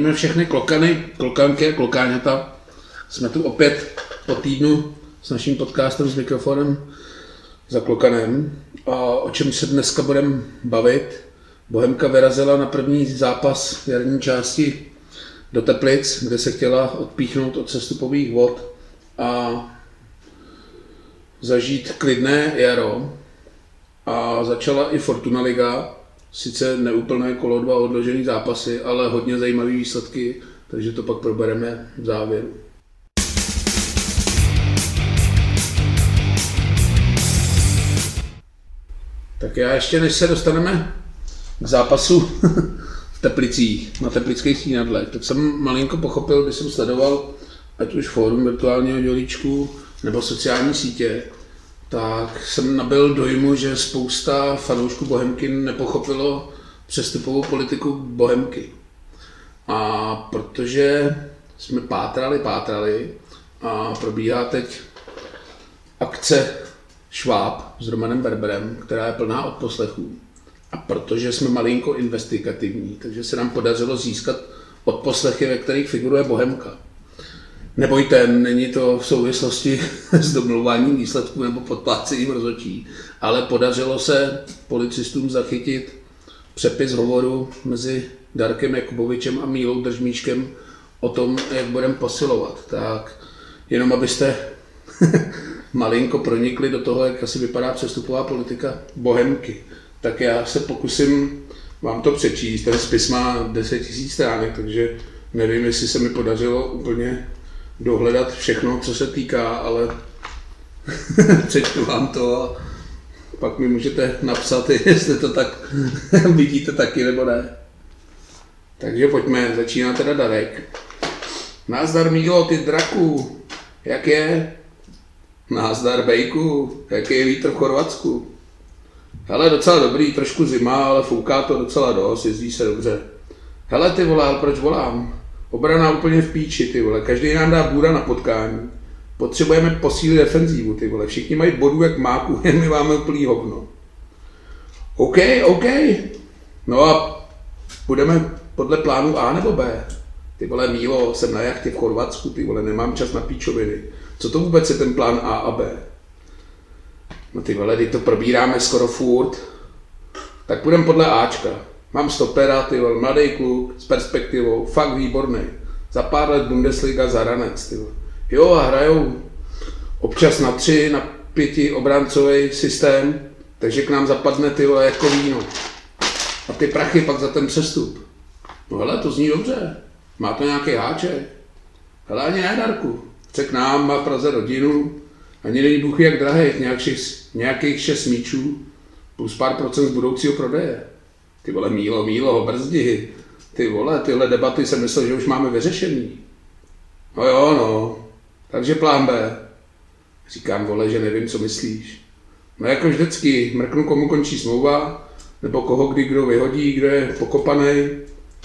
Zdravíme všechny klokany, klokanky a klokáňata. Jsme tu opět po týdnu s naším podcastem s mikrofonem za klokanem. A o čem se dneska budeme bavit? Bohemka vyrazila na první zápas jarní části do Teplic, kde se chtěla odpíchnout od sestupových vod a zažít klidné jaro. A začala i Fortuna Liga, sice neúplné kolo, dva odložené zápasy, ale hodně zajímavé výsledky, takže to pak probereme v závěru. Tak já ještě, než se dostaneme k zápasu v Teplicích, na teplických stínadlech, tak jsem malinko pochopil, když jsem sledoval ať už fórum virtuálního dělíčku nebo sociální sítě, tak jsem nabil dojmu, že spousta fanoušků Bohemky nepochopilo přestupovou politiku Bohemky. A protože jsme pátrali, pátrali a probíhá teď akce Šváb s Romanem Berberem, která je plná odposlechů. A protože jsme malinko investigativní, takže se nám podařilo získat odposlechy, ve kterých figuruje Bohemka. Nebojte, není to v souvislosti s domluváním výsledků nebo podplácením rozhodčí, ale podařilo se policistům zachytit přepis hovoru mezi Darkem Jakubovičem a Mílou Držmíčkem o tom, jak budeme posilovat. Tak jenom abyste malinko pronikli do toho, jak asi vypadá přestupová politika Bohemky, tak já se pokusím vám to přečíst. Ten spis má 10 000 stránek, takže nevím, jestli se mi podařilo úplně dohledat všechno, co se týká, ale přečtu vám to a pak mi můžete napsat, jestli to tak vidíte taky nebo ne. Takže pojďme, začíná teda Darek. Názdar Mílo, ty draku, jak je? Názdar Bejku, jaký je vítr v Chorvatsku? Hele, docela dobrý, trošku zima, ale fouká to docela dost, jezdí se dobře. Hele, ty volal, proč volám? Obrana úplně v píči, ty vole. Každý nám dá bůra na potkání. Potřebujeme posílit defenzívu, ty vole. Všichni mají bodů jak máku, my máme úplný hovno. OK, OK. No a budeme podle plánu A nebo B? Ty vole, Mílo, jsem na jachtě v Chorvatsku, ty vole, nemám čas na píčoviny. Co to vůbec je ten plán A a B? No ty vole, to probíráme skoro furt. Tak půjdeme podle Ačka. Mám stopera, ty vole, mladý kluk s perspektivou, fakt výborný. Za pár let Bundesliga za ranec, ty vole. Jo a hrajou občas na tři, na pěti obráncový systém, takže k nám zapadne ty vole jako víno. A ty prachy pak za ten přestup. No hele, to zní dobře. Má to nějaký háček. Hele, ani ne, Darku. Chce k nám, má v Praze rodinu, ani není Bůh jak drahých, nějakých, nějakých šest míčů, plus pár procent z budoucího prodeje. Ty vole, mílo, mílo, brzdi. Ty vole, tyhle debaty jsem myslel, že už máme vyřešený. No jo, no. Takže plán B. Říkám, vole, že nevím, co myslíš. No jako vždycky, mrknu, komu končí smlouva, nebo koho kdy kdo vyhodí, kdo je pokopaný,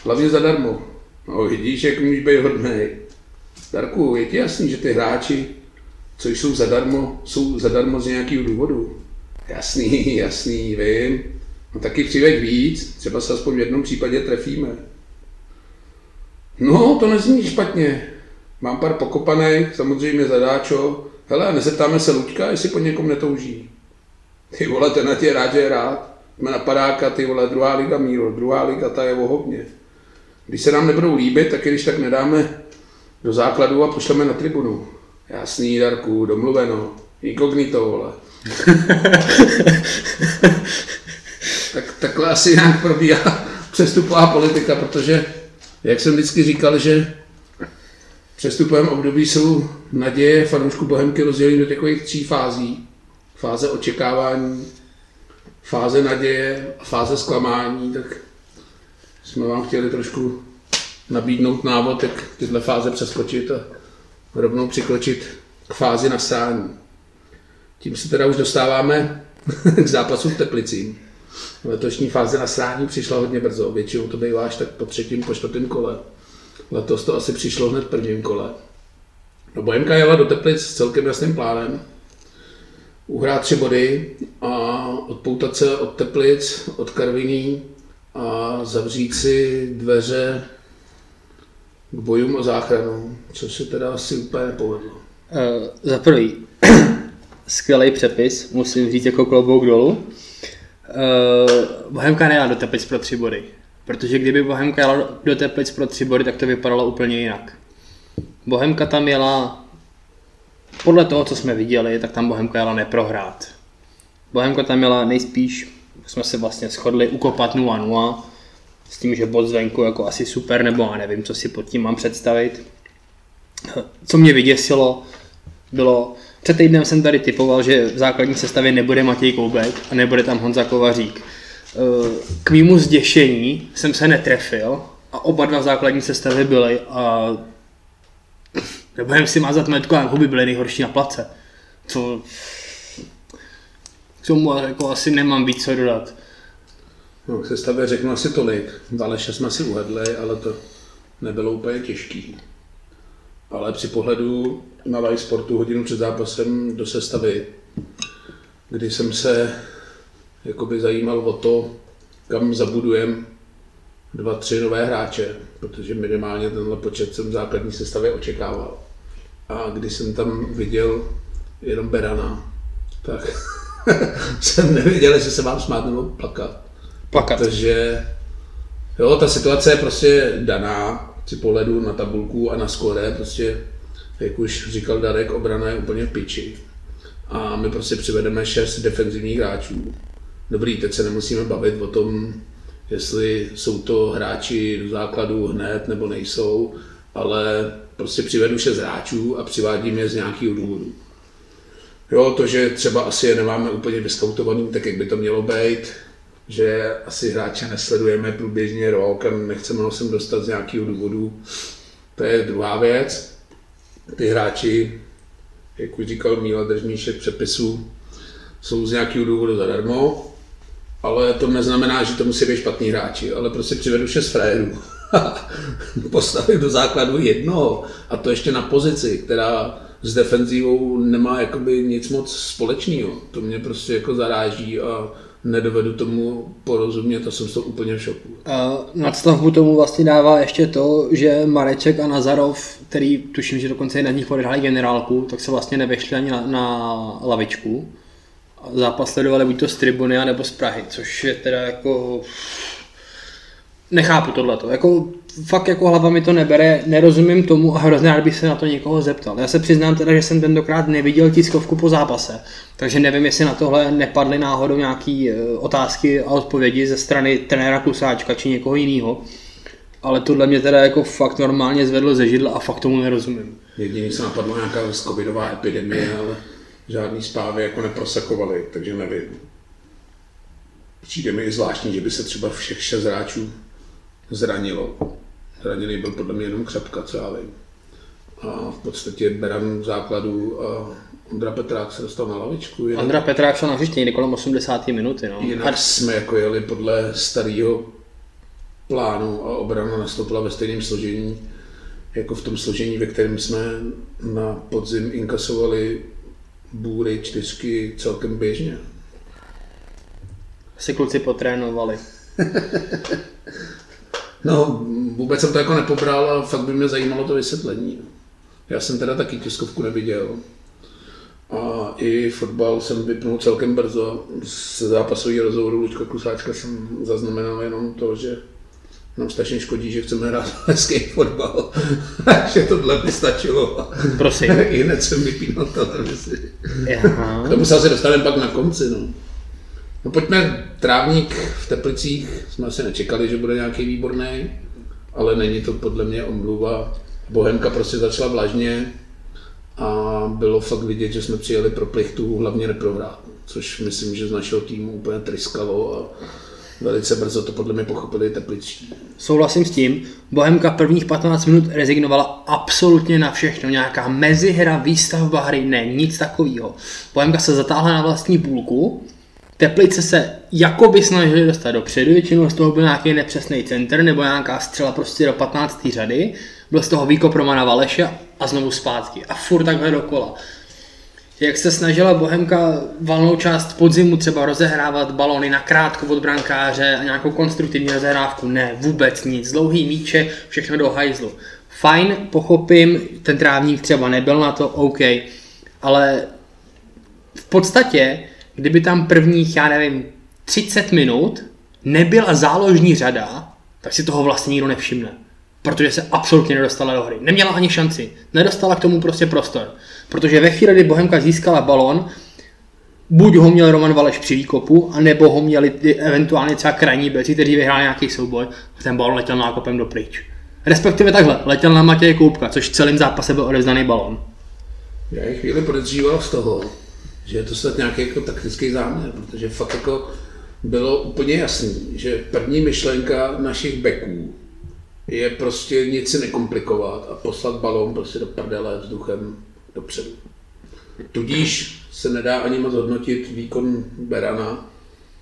hlavně zadarmo. No vidíš, jak můžeš být hodnej. Darku, je ti jasný, že ty hráči, co jsou zadarmo, jsou zadarmo z nějakého důvodu. Jasný, jasný, vím. No taky přiveď víc, třeba se aspoň v jednom případě trefíme. No, to nezní špatně. Mám pár pokopaných, samozřejmě zadáčo. Hele, nezeptáme se Luďka, jestli po někom netouží. Ty vole, ten na tě rád, že je rád. Jsme na padáka, ty vole, druhá liga míro, druhá liga, ta je ohovně. Když se nám nebudou líbit, tak když tak nedáme do základu a pošleme na tribunu. Jasný, Darku, domluveno. Inkognito, vole. tak takhle asi nějak probíhá přestupová politika, protože, jak jsem vždycky říkal, že přestupovém období jsou naděje fanoušku Bohemky rozděleny do takových tří fází. Fáze očekávání, fáze naděje a fáze zklamání, tak jsme vám chtěli trošku nabídnout návod, jak tyhle fáze přeskočit a rovnou přikročit k fázi nasání. Tím se teda už dostáváme k zápasu v Teplicím. Letošní fáze nasrání přišla hodně brzo, většinou to bývá až tak po třetím, po čtvrtém kole. Letos to asi přišlo hned v prvním kole. No Bohemka jela do Teplic s celkem jasným plánem. Uhrát tři body a odpoutat se od Teplic, od Karviní a zavřít si dveře k bojům o záchranu, což se teda asi úplně nepovedlo. Uh, za prvý, skvělý přepis, musím říct jako klobouk dolů. Uh, Bohemka nejela do Teplic pro tři body. Protože kdyby Bohemka jela do Teplic pro tři body, tak to vypadalo úplně jinak. Bohemka tam jela, podle toho, co jsme viděli, tak tam Bohemka jela neprohrát. Bohemka tam jela nejspíš, jsme se vlastně shodli, ukopat 0-0, s tím, že bod zvenku jako asi super, nebo já nevím, co si pod tím mám představit. Co mě vyděsilo, bylo, před týdnem jsem tady typoval, že v základní sestavě nebude Matěj Koubek a nebude tam Honza Kovařík. K mýmu zděšení jsem se netrefil a oba dva základní sestavě byly a nebudem si mázat metku, a huby byly nejhorší na place. Co k tomu jako asi nemám víc co dodat. No, k sestavě řeknu asi tolik. Valeše jsme si uvedli, ale to nebylo úplně těžký. Ale při pohledu na live sportu hodinu před zápasem do sestavy, kdy jsem se jakoby zajímal o to, kam zabudujem dva, tři nové hráče, protože minimálně tenhle počet jsem v základní sestavě očekával. A když jsem tam viděl jenom Berana, tak jsem nevěděl, jestli se mám smát nebo plakat. Plakat. Protože jo, ta situace je prostě daná při pohledu na tabulku a na skore, prostě, jak už říkal Darek, obrana je úplně v piči. A my prostě přivedeme šest defenzivních hráčů. Dobrý, teď se nemusíme bavit o tom, jestli jsou to hráči do základu hned nebo nejsou, ale prostě přivedu šest hráčů a přivádím je z nějakého důvodu. Jo, to, že třeba asi je nemáme úplně vyskautovaný, tak jak by to mělo být, že asi hráče nesledujeme průběžně rok a nechceme ho sem dostat z nějakého důvodu. To je druhá věc. Ty hráči, jak už říkal Míla Držmíšek přepisu, jsou z nějakého důvodu zadarmo, ale to neznamená, že to musí být špatný hráči, ale prostě přivedu šest frérů. Postavit do základu jednoho a to ještě na pozici, která s defenzívou nemá jakoby nic moc společného. To mě prostě jako zaráží a nedovedu tomu porozumět a jsem z toho úplně v šoku. A nadstavbu tomu vlastně dává ještě to, že Mareček a Nazarov, který tuším, že dokonce i na nich odehráli generálku, tak se vlastně nevešli ani na, na lavičku. Zápas sledovali buď to z tribuny, nebo z Prahy, což je teda jako nechápu tohleto. Jako, fakt jako hlava mi to nebere, nerozumím tomu a hrozně rád bych se na to někoho zeptal. Já se přiznám teda, že jsem tentokrát neviděl tiskovku po zápase, takže nevím, jestli na tohle nepadly náhodou nějaké e, otázky a odpovědi ze strany trenéra Klusáčka či někoho jiného. Ale tohle mě teda jako fakt normálně zvedlo ze židla a fakt tomu nerozumím. Jediný se napadlo nějaká covidová epidemie, ale žádný spávy jako neprosakovaly, takže nevím. Přijde mi i zvláštní, že by se třeba všech šest hráčů zranilo. Zraněný byl podle mě jenom křepka, co já vím. A v podstatě Beran v základu a Ondra Petrák se dostal na lavičku. Jinak, Ondra Petrák šel na hřiště někdy kolem 80. minuty. No. Jinak a... jsme jako jeli podle starého plánu a obrana nastoupila ve stejném složení, jako v tom složení, ve kterém jsme na podzim inkasovali bůry čtyřky celkem běžně. Si kluci potrénovali. No, vůbec jsem to jako nepobral a fakt by mě zajímalo to vysvětlení. Já jsem teda taky tiskovku neviděl. A i fotbal jsem vypnul celkem brzo. Z zápasového rozhovoru Luďka Klusáčka jsem zaznamenal jenom to, že nám strašně škodí, že chceme hrát hezký fotbal. že tohle by stačilo. Prosím. I hned jsem vypínal televizi. K tomu se asi dostaneme pak na konci. No. No pojďme, trávník v Teplicích, jsme asi nečekali, že bude nějaký výborný, ale není to podle mě omluva. Bohemka prostě začala vlažně a bylo fakt vidět, že jsme přijeli pro plichtu hlavně neprohrát, což myslím, že z našeho týmu úplně tryskalo a velice brzo to podle mě pochopili tepličtí. Souhlasím s tím. Bohemka prvních 15 minut rezignovala absolutně na všechno. Nějaká mezihra, výstavba hry, ne, nic takového. Bohemka se zatáhla na vlastní půlku, Teplice se jakoby snažili dostat dopředu, většinou z toho byl nějaký nepřesný center nebo nějaká střela prostě do 15. řady, byl z toho výkop Romana Valeše a znovu zpátky a furt takhle dokola. Jak se snažila Bohemka valnou část podzimu třeba rozehrávat balony na krátko od brankáře a nějakou konstruktivní rozehrávku? Ne, vůbec nic. Dlouhý míče, všechno do hajzlu. fajn, pochopím, ten trávník třeba nebyl na to, OK, ale v podstatě, kdyby tam prvních, já nevím, 30 minut nebyla záložní řada, tak si toho vlastně nikdo nevšimne. Protože se absolutně nedostala do hry. Neměla ani šanci. Nedostala k tomu prostě prostor. Protože ve chvíli, kdy Bohemka získala balon, buď ho měl Roman Valeš při výkopu, anebo ho měli eventuálně třeba krajní beci, kteří vyhráli nějaký souboj a ten balon letěl nákopem do pryč. Respektive takhle, letěl na Matěje Koupka, což celým zápase byl odevzdaný balon. Já je chvíli podezříval z toho, že je to snad nějaký jako taktický záměr, protože fakt jako bylo úplně jasný, že první myšlenka našich beků je prostě nic si nekomplikovat a poslat balón prostě do prdele vzduchem dopředu. Tudíž se nedá ani moc hodnotit výkon Berana,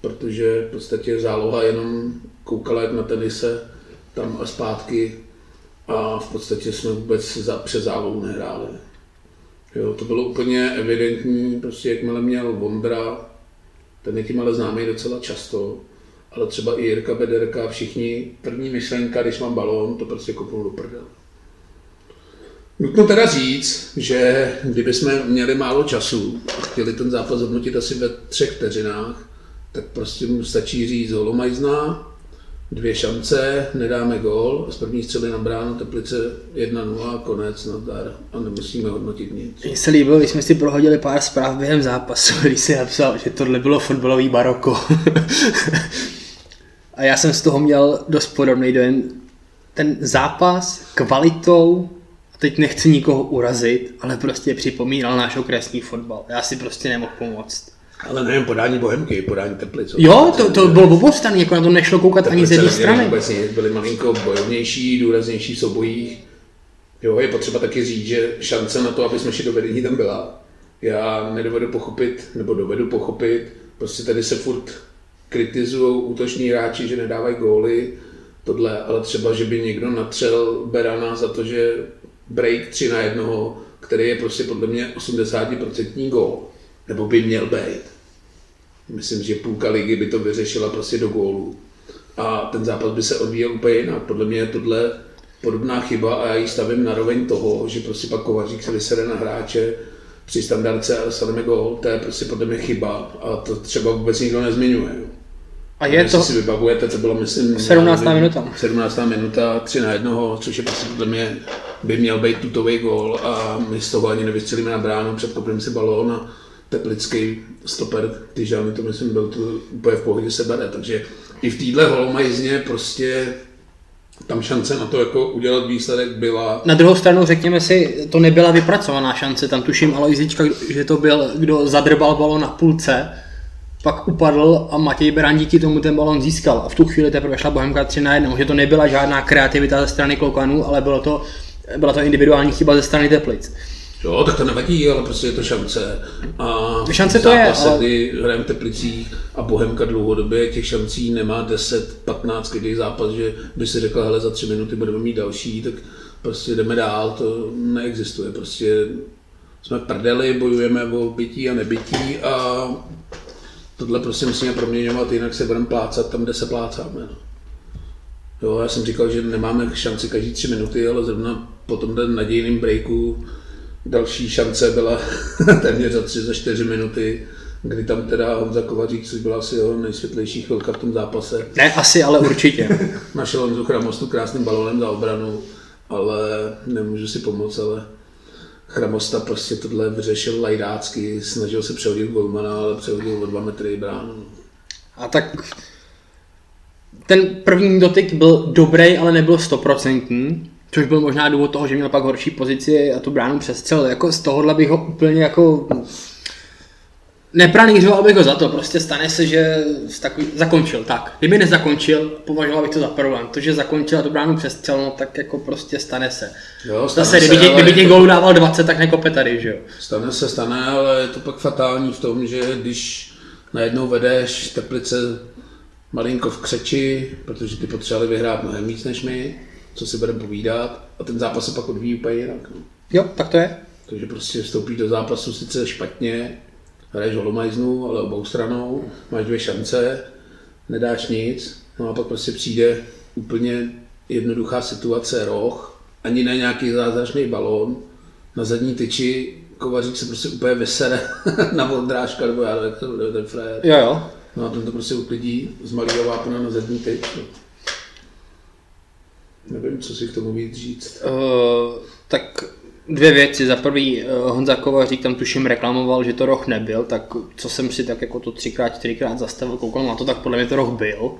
protože v podstatě záloha jenom koukala jak na tenise tam a zpátky a v podstatě jsme vůbec za, přes zálohu nehráli. Jo, to bylo úplně evidentní, prostě jakmile měl Vondra, ten je tím ale známý docela často, ale třeba i Jirka Bederka, všichni, první myšlenka, když mám balón, to prostě kopnu do prdele. Nutno teda říct, že kdybychom měli málo času a chtěli ten zápas hodnotit asi ve třech vteřinách, tak prostě mu stačí říct holomajzná, dvě šance, nedáme gól, z první střely na bránu Teplice 1-0, konec, nadar a nemusíme hodnotit nic. Mně se líbilo, když jsme si prohodili pár zpráv během zápasu, když si napsal, že tohle bylo fotbalový baroko. a já jsem z toho měl dost podobný dojem. Ten zápas kvalitou, a teď nechci nikoho urazit, ale prostě připomínal náš okresní fotbal. Já si prostě nemohl pomoct. Ale nevím, podání Bohemky, podání Teplic. Jo, to, to bylo oboustranný, jako na to nešlo koukat ani z jedné strany. Vůbec byli malinko bojovnější, důraznější v soubojích. Jo, je potřeba taky říct, že šance na to, aby jsme šli do vedení, tam byla. Já nedovedu pochopit, nebo dovedu pochopit, prostě tady se furt kritizují útoční hráči, že nedávají góly, tohle, ale třeba, že by někdo natřel Berana za to, že break 3 na jednoho, který je prostě podle mě 80% gól, nebo by měl být Myslím, že půlka ligy by to vyřešila prostě do gólu. A ten zápas by se odvíjel úplně jinak. Podle mě je tohle podobná chyba a já ji stavím na roveň toho, že prostě pak Kovařík se vysede na hráče při standardce a dostaneme gól, to je prostě podle mě chyba a to třeba vůbec nikdo nezmiňuje. Jo. A je to... si vybavujete, to bylo myslím... 17. Nevím, minuta. 17. minuta, 3 na 1, což je prostě podle mě by měl být tutový gól a my z toho ani nevystřelíme na bránu, předkopneme si balón a teplický stoper Tyžany, to myslím byl to úplně v pohodě se bere, takže i v téhle holomajzně prostě tam šance na to jako udělat výsledek byla. Na druhou stranu řekněme si, to nebyla vypracovaná šance, tam tuším Aloizička, že to byl, kdo zadrbal balon na půlce, pak upadl a Matěj Beran díky tomu ten balon získal a v tu chvíli teprve šla Bohemka 3 na 1, že to nebyla žádná kreativita ze strany Klokanů, ale bylo to, byla to individuální chyba ze strany Teplic. Jo, tak to nevadí, ale prostě je to šance. A šance to je, ale... kdy hrajeme v Teplicích a Bohemka dlouhodobě těch šancí nemá 10, 15, kdy zápas, že by si řekl, hele, za tři minuty budeme mít další, tak prostě jdeme dál, to neexistuje. Prostě jsme prdeli, bojujeme o bytí a nebytí a tohle prostě musíme proměňovat, jinak se budeme plácat tam, kde se plácáme. No. Jo, já jsem říkal, že nemáme šanci každý tři minuty, ale zrovna po tomhle nadějným breaku Další šance byla téměř za 3 za 4 minuty, kdy tam teda Honza Kovařík, což byla asi jeho nejsvětlejší chvilka v tom zápase. Ne, asi, ale určitě. Našel Honzu Chramostu krásným balonem za obranu, ale nemůžu si pomoct, ale Chramosta prostě tohle vyřešil lajdácky, snažil se přehodit golmana, ale přehodil o dva metry bránu. A tak ten první dotyk byl dobrý, ale nebyl stoprocentní. Což byl možná důvod toho, že měl pak horší pozici a tu bránu přestřelil. Jako z tohohle bych ho úplně jako nepranířoval bych ho za to, prostě stane se, že takový, zakončil, tak. Kdyby nezakončil, považoval bych to za problém. To, že zakončil a tu bránu přestřelil, no, tak jako prostě stane se. Jo, stane Zase, se, kdyby, tě, kdyby těch gólů dával 20, tak nekope tady, že jo. Stane se, stane, ale je to pak fatální v tom, že když najednou vedeš Teplice malinko v křeči, protože ty potřebovali vyhrát mnohem víc než my, co si budeme povídat a ten zápas se pak odvíjí úplně jinak. No. Jo, tak to je. Takže prostě vstoupí do zápasu sice špatně, hraješ holomajznu, ale obou stranou, máš dvě šance, nedáš nic, no a pak prostě přijde úplně jednoduchá situace, roh ani ne nějaký zázračný balón. Na zadní tyči Kovařík se prostě úplně vysere na Vondráška, nebo já nevím, jak to bude ten frajer. Jo, jo. No a ten to prostě uklidí z malého vápna na zadní tyč. No. Nevím, co si k tomu víc říct. Uh, tak dvě věci. Za prvý, uh, Honza Kovařík tam tuším reklamoval, že to roh nebyl, tak co jsem si tak jako to třikrát, čtyřikrát zastavil, koukal na to, tak podle mě to roh byl.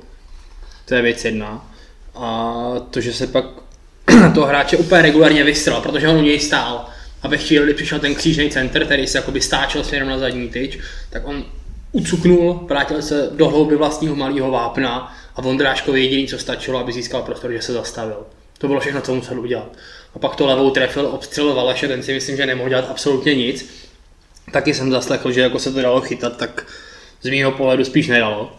To je věc jedna. A to, že se pak toho hráče úplně regulárně vystřel, protože on u něj stál. A ve chvíli, kdy přišel ten křížný center, který se jakoby stáčel směrem na zadní tyč, tak on ucuknul, vrátil se do hlouby vlastního malého vápna a Vondráškovi jediný, co stačilo, aby získal prostor, že se zastavil. To bylo všechno, co musel udělat. A pak to levou trefil, obstřelil Valeše, ten si myslím, že nemohl dělat absolutně nic. Taky jsem zaslechl, že jako se to dalo chytat, tak z mého pohledu spíš nedalo.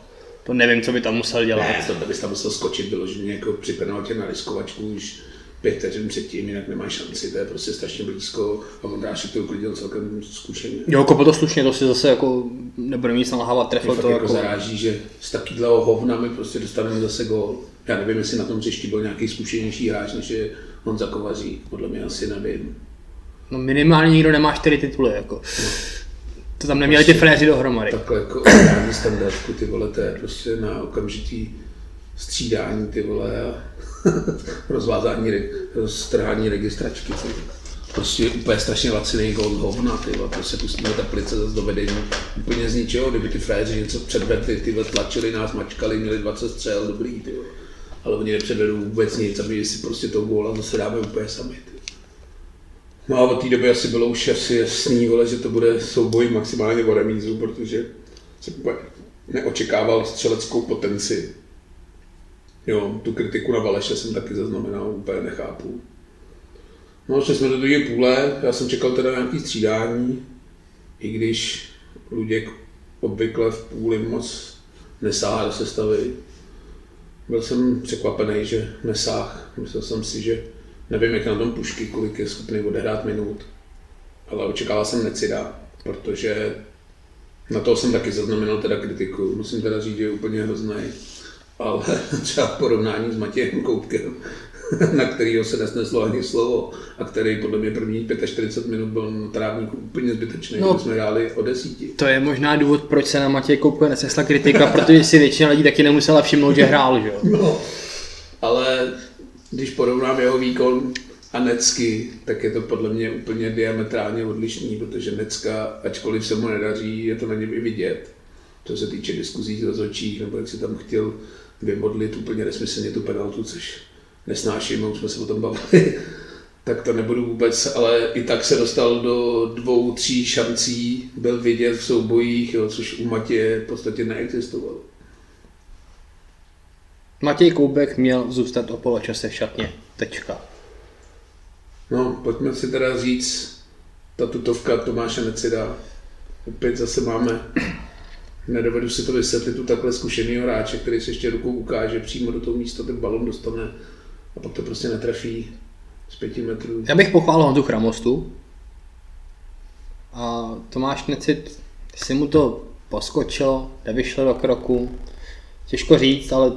To nevím, co by tam musel dělat. Ne, to bys tam musel skočit vyloženě jako při penaltě na riskovačku už pět vteřin předtím, jinak nemá šanci, to je prostě strašně blízko a Vondrášek to uklidil celkem zkušeně. Jo, kopo to slušně, to si zase jako nebude nic nalhávat, trefil to fakt jako jako... zaráží, že z takového hovna my prostě dostaneme zase gól. Já nevím, jestli na tom hřišti byl nějaký zkušenější hráč, než je Honza Kovařík, podle mě asi nevím. No minimálně nikdo nemá čtyři tituly, jako. To tam neměli ty fréři dohromady. Takhle jako standardku, ty vole, to je prostě na okamžitý střídání, ty vole, a rozvázání, re- roztrhání registračky, vole. Prostě úplně strašně laciný gol hovna, ty prostě pustíme teplice zase do vedení. Úplně z ničeho, kdyby ty fréři něco předvedli, ty vole, tlačili nás, mačkali, měli 20 střel, dobrý, ty. Ale oni nepředvedou vůbec nic, aby si prostě toho góla zase dáme úplně sami. Ty. No a od té doby asi bylo už asi jasný, vole, že to bude souboj maximálně o remízu, protože jsem neočekával střeleckou potenci. Jo, tu kritiku na Valeše jsem taky zaznamenal, úplně nechápu. No, šli jsme do druhé půle, já jsem čekal teda nějaký střídání, i když Luděk obvykle v půli moc nesáhá do sestavy. Byl jsem překvapený, že nesáh. Myslel jsem si, že nevím, jak na tom pušky, kolik je schopný odehrát minut. Ale očekával jsem Necida, protože na toho jsem taky zaznamenal teda kritiku. Musím teda říct, že je úplně hrozný. Ale třeba v porovnání s Matějem Koutkem, na kterého se nesneslo ani slovo a který podle mě první 45 minut byl na trávníku úplně zbytečný, No. jsme hráli o desíti. To je možná důvod, proč se na Matěj Koupke nesesla kritika, protože si většina lidí taky nemusela všimnout, že hrál, že jo. No. Ale když porovnám jeho výkon a Necky, tak je to podle mě úplně diametrálně odlišný, protože Necka, ačkoliv se mu nedaří, je to na něm i vidět. Co se týče diskuzí z rozhodčích, nebo jak si tam chtěl vymodlit úplně nesmyslně tu penaltu, což nesnáším, už jsme se o tom bavili, tak to nebudu vůbec, ale i tak se dostal do dvou, tří šancí, byl vidět v soubojích, jo, což u Matěje v podstatě neexistovalo. Matěj Koubek měl zůstat o poločase v šatně. Tečka. No, pojďme si teda říct, ta tutovka Tomáše Necida. Opět zase máme, nedovedu si to vysvětlit, tu takhle zkušenýho hráče, který se ještě rukou ukáže, přímo do toho místa ten balon dostane a pak to prostě netrefí z pěti metrů. Já bych pochválil Honzu Chramostu. A Tomáš Necit, si mu to poskočilo, nevyšlo do kroku. Těžko říct, ale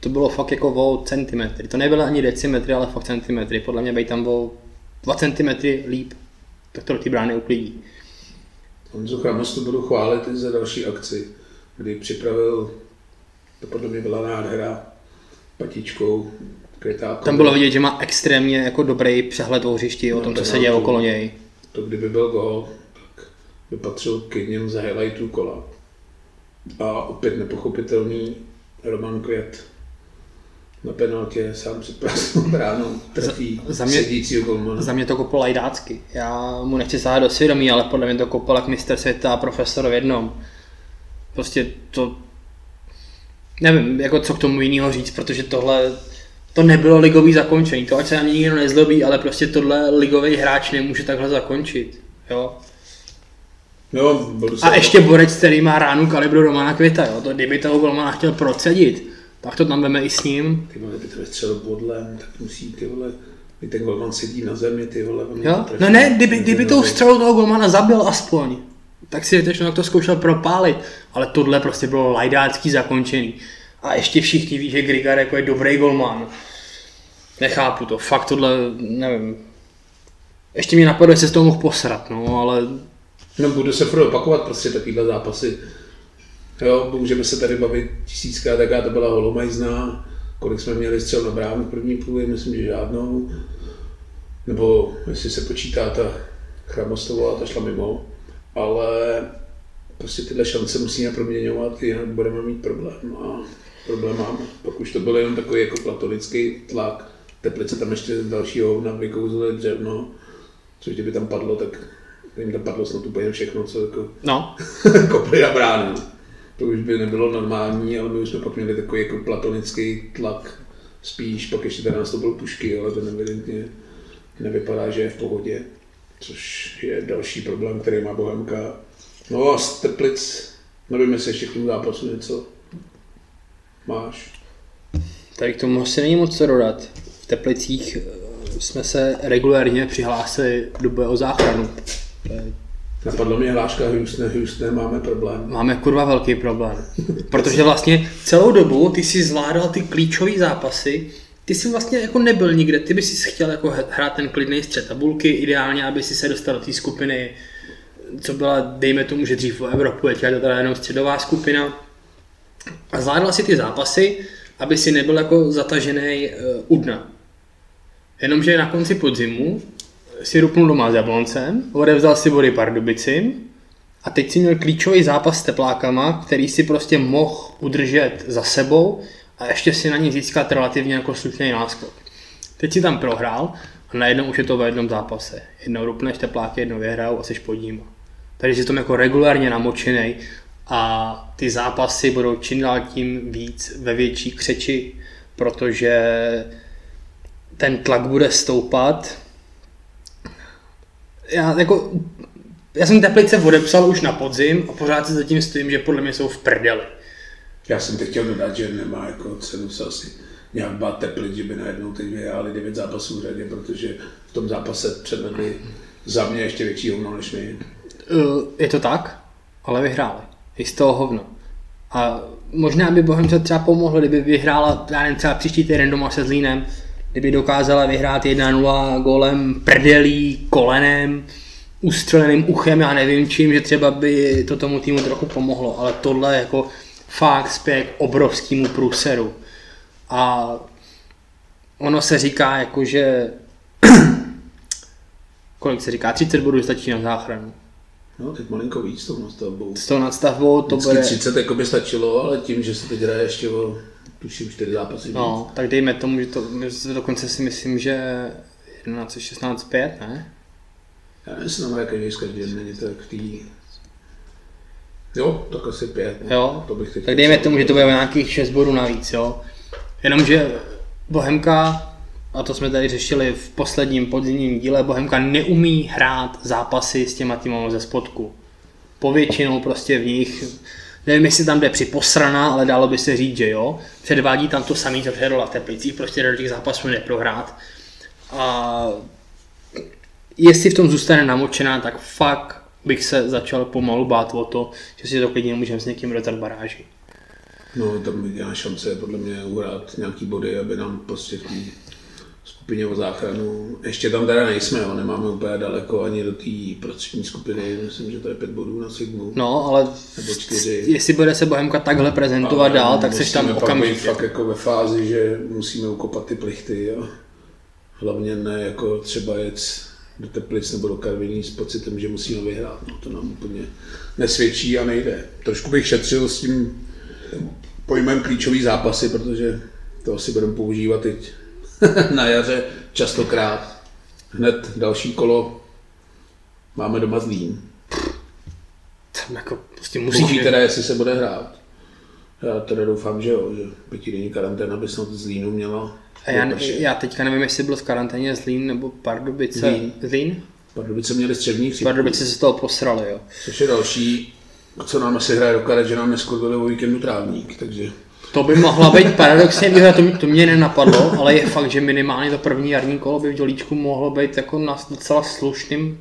to bylo fakt jako o centimetry. To nebyly ani decimetry, ale fakt centimetry. Podle mě být tam o 2 centimetry líp, tak to do té brány uklidí. Honzu Chramostu budu chválit i za další akci, kdy připravil, to podle mě byla nádhera, patičkou, krytákou. Tam bylo vidět, že má extrémně jako dobrý přehled o hřišti, o No, tom, co se děje okolo něj. To kdyby byl gol, tak by patřil k jedním z highlightů kola. A opět nepochopitelný Roman Květ na penaltě sám před prázdnou bránou trefí Za- za mě- sedícího golmana. Za mě to kopl lajdácky. Já mu nechci sáhat do svědomí, ale podle mě to kopl jak mistr světa a profesor v jednom. Prostě to... Nevím, jako co k tomu jiného říct, protože tohle... To nebylo ligový zakončení, to ať se ani nikdo nezlobí, ale prostě tohle ligový hráč nemůže takhle zakončit. Jo? No, se A ještě borec, který má ránu kalibru Romana Květa, jo? To, kdyby toho golmana chtěl procedit, tak to tam veme i s ním. Ty vole, by to vystřelil bodlem, tak musí ty vole, kdy ten golman sedí na zemi, ty vole, Jo? No ne, kdyby, kdyby tou střelou toho golmana zabil aspoň, tak si teď to zkoušel propálit, ale tohle prostě bylo lajdácký zakončený. A ještě všichni ví, že Grigar jako je dobrý golman. Nechápu to, fakt tohle, nevím. Ještě mě napadlo, jestli se z toho mohl posrat, no, ale No, bude se furt opakovat prostě takovýhle zápasy. Jo, můžeme se tady bavit tisíckrát, jaká to byla holomajzná, kolik jsme měli střel na bránu v první půli, myslím, že žádnou. Nebo jestli se počítá ta Chramostová, ta šla mimo. Ale prostě tyhle šance musíme proměňovat, jinak budeme mít problém. A problém máme. Pak už to byl jenom takový jako platonický tlak. Teplice tam ještě dalšího hovna vykouzlili dřevno, což kdyby tam padlo, tak jim tam padlo snad úplně všechno, co jako no, kopli na bránu. To už by nebylo normální, ale my už jsme pak měli takový jako platonický tlak spíš, pak ještě teda nastoupil pušky, ale ten evidentně nevypadá, že je v pohodě, což je další problém, který má Bohemka. No a z Teplic, nevím, jestli ještě k tomu zápasu něco máš. tady k tomu asi není moc co dodat. V Teplicích eh, jsme se regulérně přihlásili do boje o záchranu. Napadlo mě hláška Houston, Houston, máme problém. Máme kurva velký problém. Protože vlastně celou dobu ty si zvládal ty klíčové zápasy, ty jsi vlastně jako nebyl nikde, ty bys si chtěl jako hrát ten klidný střed tabulky, ideálně, aby si se dostal do té skupiny, co byla, dejme tomu, že dřív o Evropu, teď je to teda jenom středová skupina. A zvládal si ty zápasy, aby si nebyl jako zatažený uh, u dna. Jenomže na konci podzimu si rupnul doma s Jabloncem, odevzal si body Pardubicím a teď si měl klíčový zápas s teplákama, který si prostě mohl udržet za sebou a ještě si na ní získat relativně jako slušný náskok. Teď si tam prohrál a najednou už je to ve jednom zápase. Jednou rupneš tepláky, jednou vyhrál a jsi pod ním. Tady si tom jako regulárně namočený a ty zápasy budou čím dál tím víc ve větší křeči, protože ten tlak bude stoupat. Já jako já jsem Teplice odepsal už na podzim a pořád se zatím stojím, že podle mě jsou v prdeli. Já jsem teď chtěl dodat, že nemá jako cenu se asi nějak bát teplit, že by najednou teď vyhráli 9 zápasů v řadě, protože v tom zápase předvedli za mě ještě větší hovno než my. Uh, je to tak, ale vyhráli. I z toho hovno. A možná by Bohemce třeba pomohlo, kdyby vyhrála, já nevím, třeba příští týden doma se Zlínem, kdyby dokázala vyhrát 1-0 golem prdelí, kolenem, ustřeleným uchem, já nevím čím, že třeba by to tomu týmu trochu pomohlo, ale tohle je jako fakt spěch k obrovskému průseru. A ono se říká jako, že kolik se říká, 30 bodů stačí na záchranu. No, teď malinko víc s tou nastavbou. S tou nadstavbou to Vždycky bude... 30 jako by stačilo, ale tím, že se teď hraje ještě o, tuším, 4 zápasy víc. No, tak dejme tomu, že to, dokonce si myslím, že 11, 16, 5, ne? Já nám hraje každý z každým, není to v tý... Jo, tak asi 5. Jo, to bych tak dejme tomu, že to bude nějakých 6 bodů navíc, jo. Jenomže Bohemka, a to jsme tady řešili v posledním podzimním díle, Bohemka neumí hrát zápasy s těma týmama ze spodku. Povětšinou prostě v nich, nevím, jestli tam jde připosraná, ale dalo by se říct, že jo. Předvádí tam to samý, co předvedla v Teplicích, prostě do těch zápasů neprohrát. A jestli v tom zůstane namočená, tak fakt bych se začal pomalu bát o to, že si to klidně můžeme s někým dotat baráži. No, tam je šance podle mě uhrát nějaký body, aby nám prostě v skupině o záchranu, ještě tam teda nejsme, jo, nemáme úplně daleko ani do té prostřední skupiny, myslím, že to je pět bodů na Sigmu. No, ale Nebo čtyři. jestli bude se Bohemka takhle prezentovat Ale dál, tak seš tam musíme pak okamžitě. fakt jako ve fázi, že musíme ukopat ty plichty. Jo. Hlavně ne jako třeba jet do Teplic nebo do Karviní s pocitem, že musíme vyhrát. No, to nám úplně nesvědčí a nejde. Trošku bych šetřil s tím pojmem klíčový zápasy, protože to asi budeme používat teď na jaře častokrát. Hned další kolo máme doma Zlín. Tam jako prostě musíš... Musíš teda, jestli se bude hrát. Já teda doufám, že jo, že pětidenní karanténa by snad z Línu měla. A já, já teďka nevím, jestli byl v karanténě Zlín nebo Pardubice. Zlín. Zlín? Pardubice měli střední chřipku, Pardubice se z toho posrali, jo. což je další, co nám asi hraje do karet, že nám neskurvili o víkendu trávník, takže To by mohla být paradoxně výhra, to, mě- to mě nenapadlo, ale je fakt, že minimálně to první jarní kolo by v Dělíčku mohlo být jako na docela slušným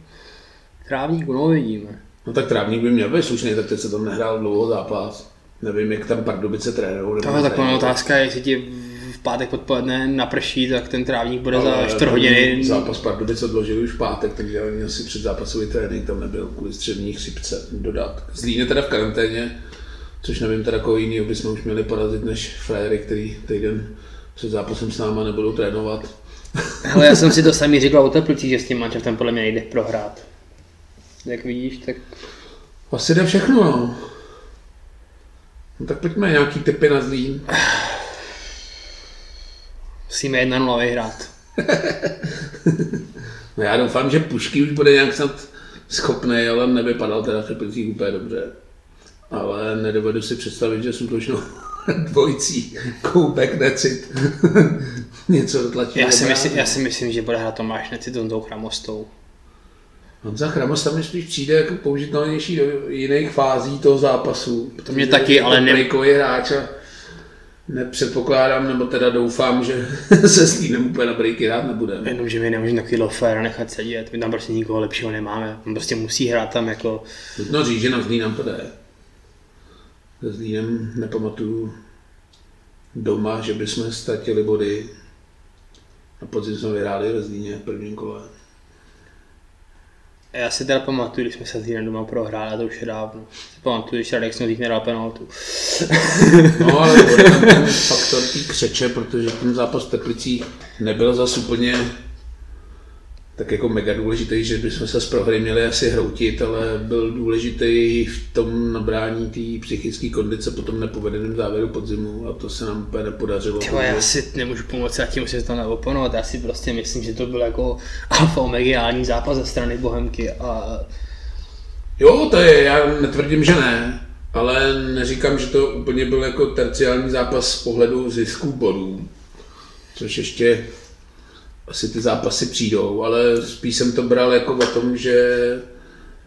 trávníku, no uvidíme. no tak trávník by měl být slušný, tak teď se tam nehrál dlouho zápas. Nevím, jak tam Pardubice trénují. nebo Tohle je taková otázka, jestli ti v pátek odpoledne naprší, tak ten trávník bude za 4 hodiny. Zápas Pardubic odložili už v pátek, takže oni asi před zápasový trénink tam nebyl kvůli střední chřipce dodat. Zlín je teda v karanténě, což nevím teda koho jiného bychom už měli porazit než frajery, který týden před zápasem s náma nebudou trénovat. Ale já jsem si to sami říkal o Teplicích, že s tím mančaftem podle mě nejde prohrát. Jak vidíš, tak... Asi jde všechno, no. No tak pojďme nějaký typy na Zlín. Musíme 1-0 vyhrát. no já doufám, že Pušky už bude nějak snad schopný, ale nevypadal teda v Teplicích úplně dobře. Ale nedovedu si představit, že jsem točno dvojicí, koubek, necit, něco dotlačí. Já si, myslím, já si myslím, že bude hrát Tomáš necit s tou chramostou. Honza Chramos tam spíš přijde jako použitelnější do jiných fází toho zápasu. To mě taky, ale ne... hráč a nepředpokládám, nebo teda doufám, že se s tím úplně na breaky hrát nebude. Jenomže my nemůžeme takový lofér nechat sedět, my tam prostě nikoho lepšího nemáme, on prostě musí hrát tam jako... Nutno říct, že na nám to jde. Se Zlínem nepamatuju doma, že bychom ztratili body. A podzim jsme vyhráli ve Zlíně v prvním kole. Já si teda pamatuju, když jsme se s doma prohráli, a to už je dávno. Si pamatuju, když Radek Snodík nedal penaltu. no ale to ten faktor tý křeče, protože ten zápas v Teplicích nebyl zas úplně tak jako mega důležitý, že bychom se z prohry měli asi hroutit, ale byl důležitý v tom nabrání té psychické kondice po tom nepovedeném závěru podzimu a to se nám úplně nepodařilo. Tyjo, já si nemůžu pomoct, já tím musím to neoponovat, já si prostě myslím, že to byl jako alfa omegiální zápas ze strany Bohemky a Jo, to je, já netvrdím, že ne, ale neříkám, že to úplně byl jako terciální zápas z pohledu zisku bodů, což ještě asi ty zápasy přijdou, ale spíš jsem to bral jako o tom, že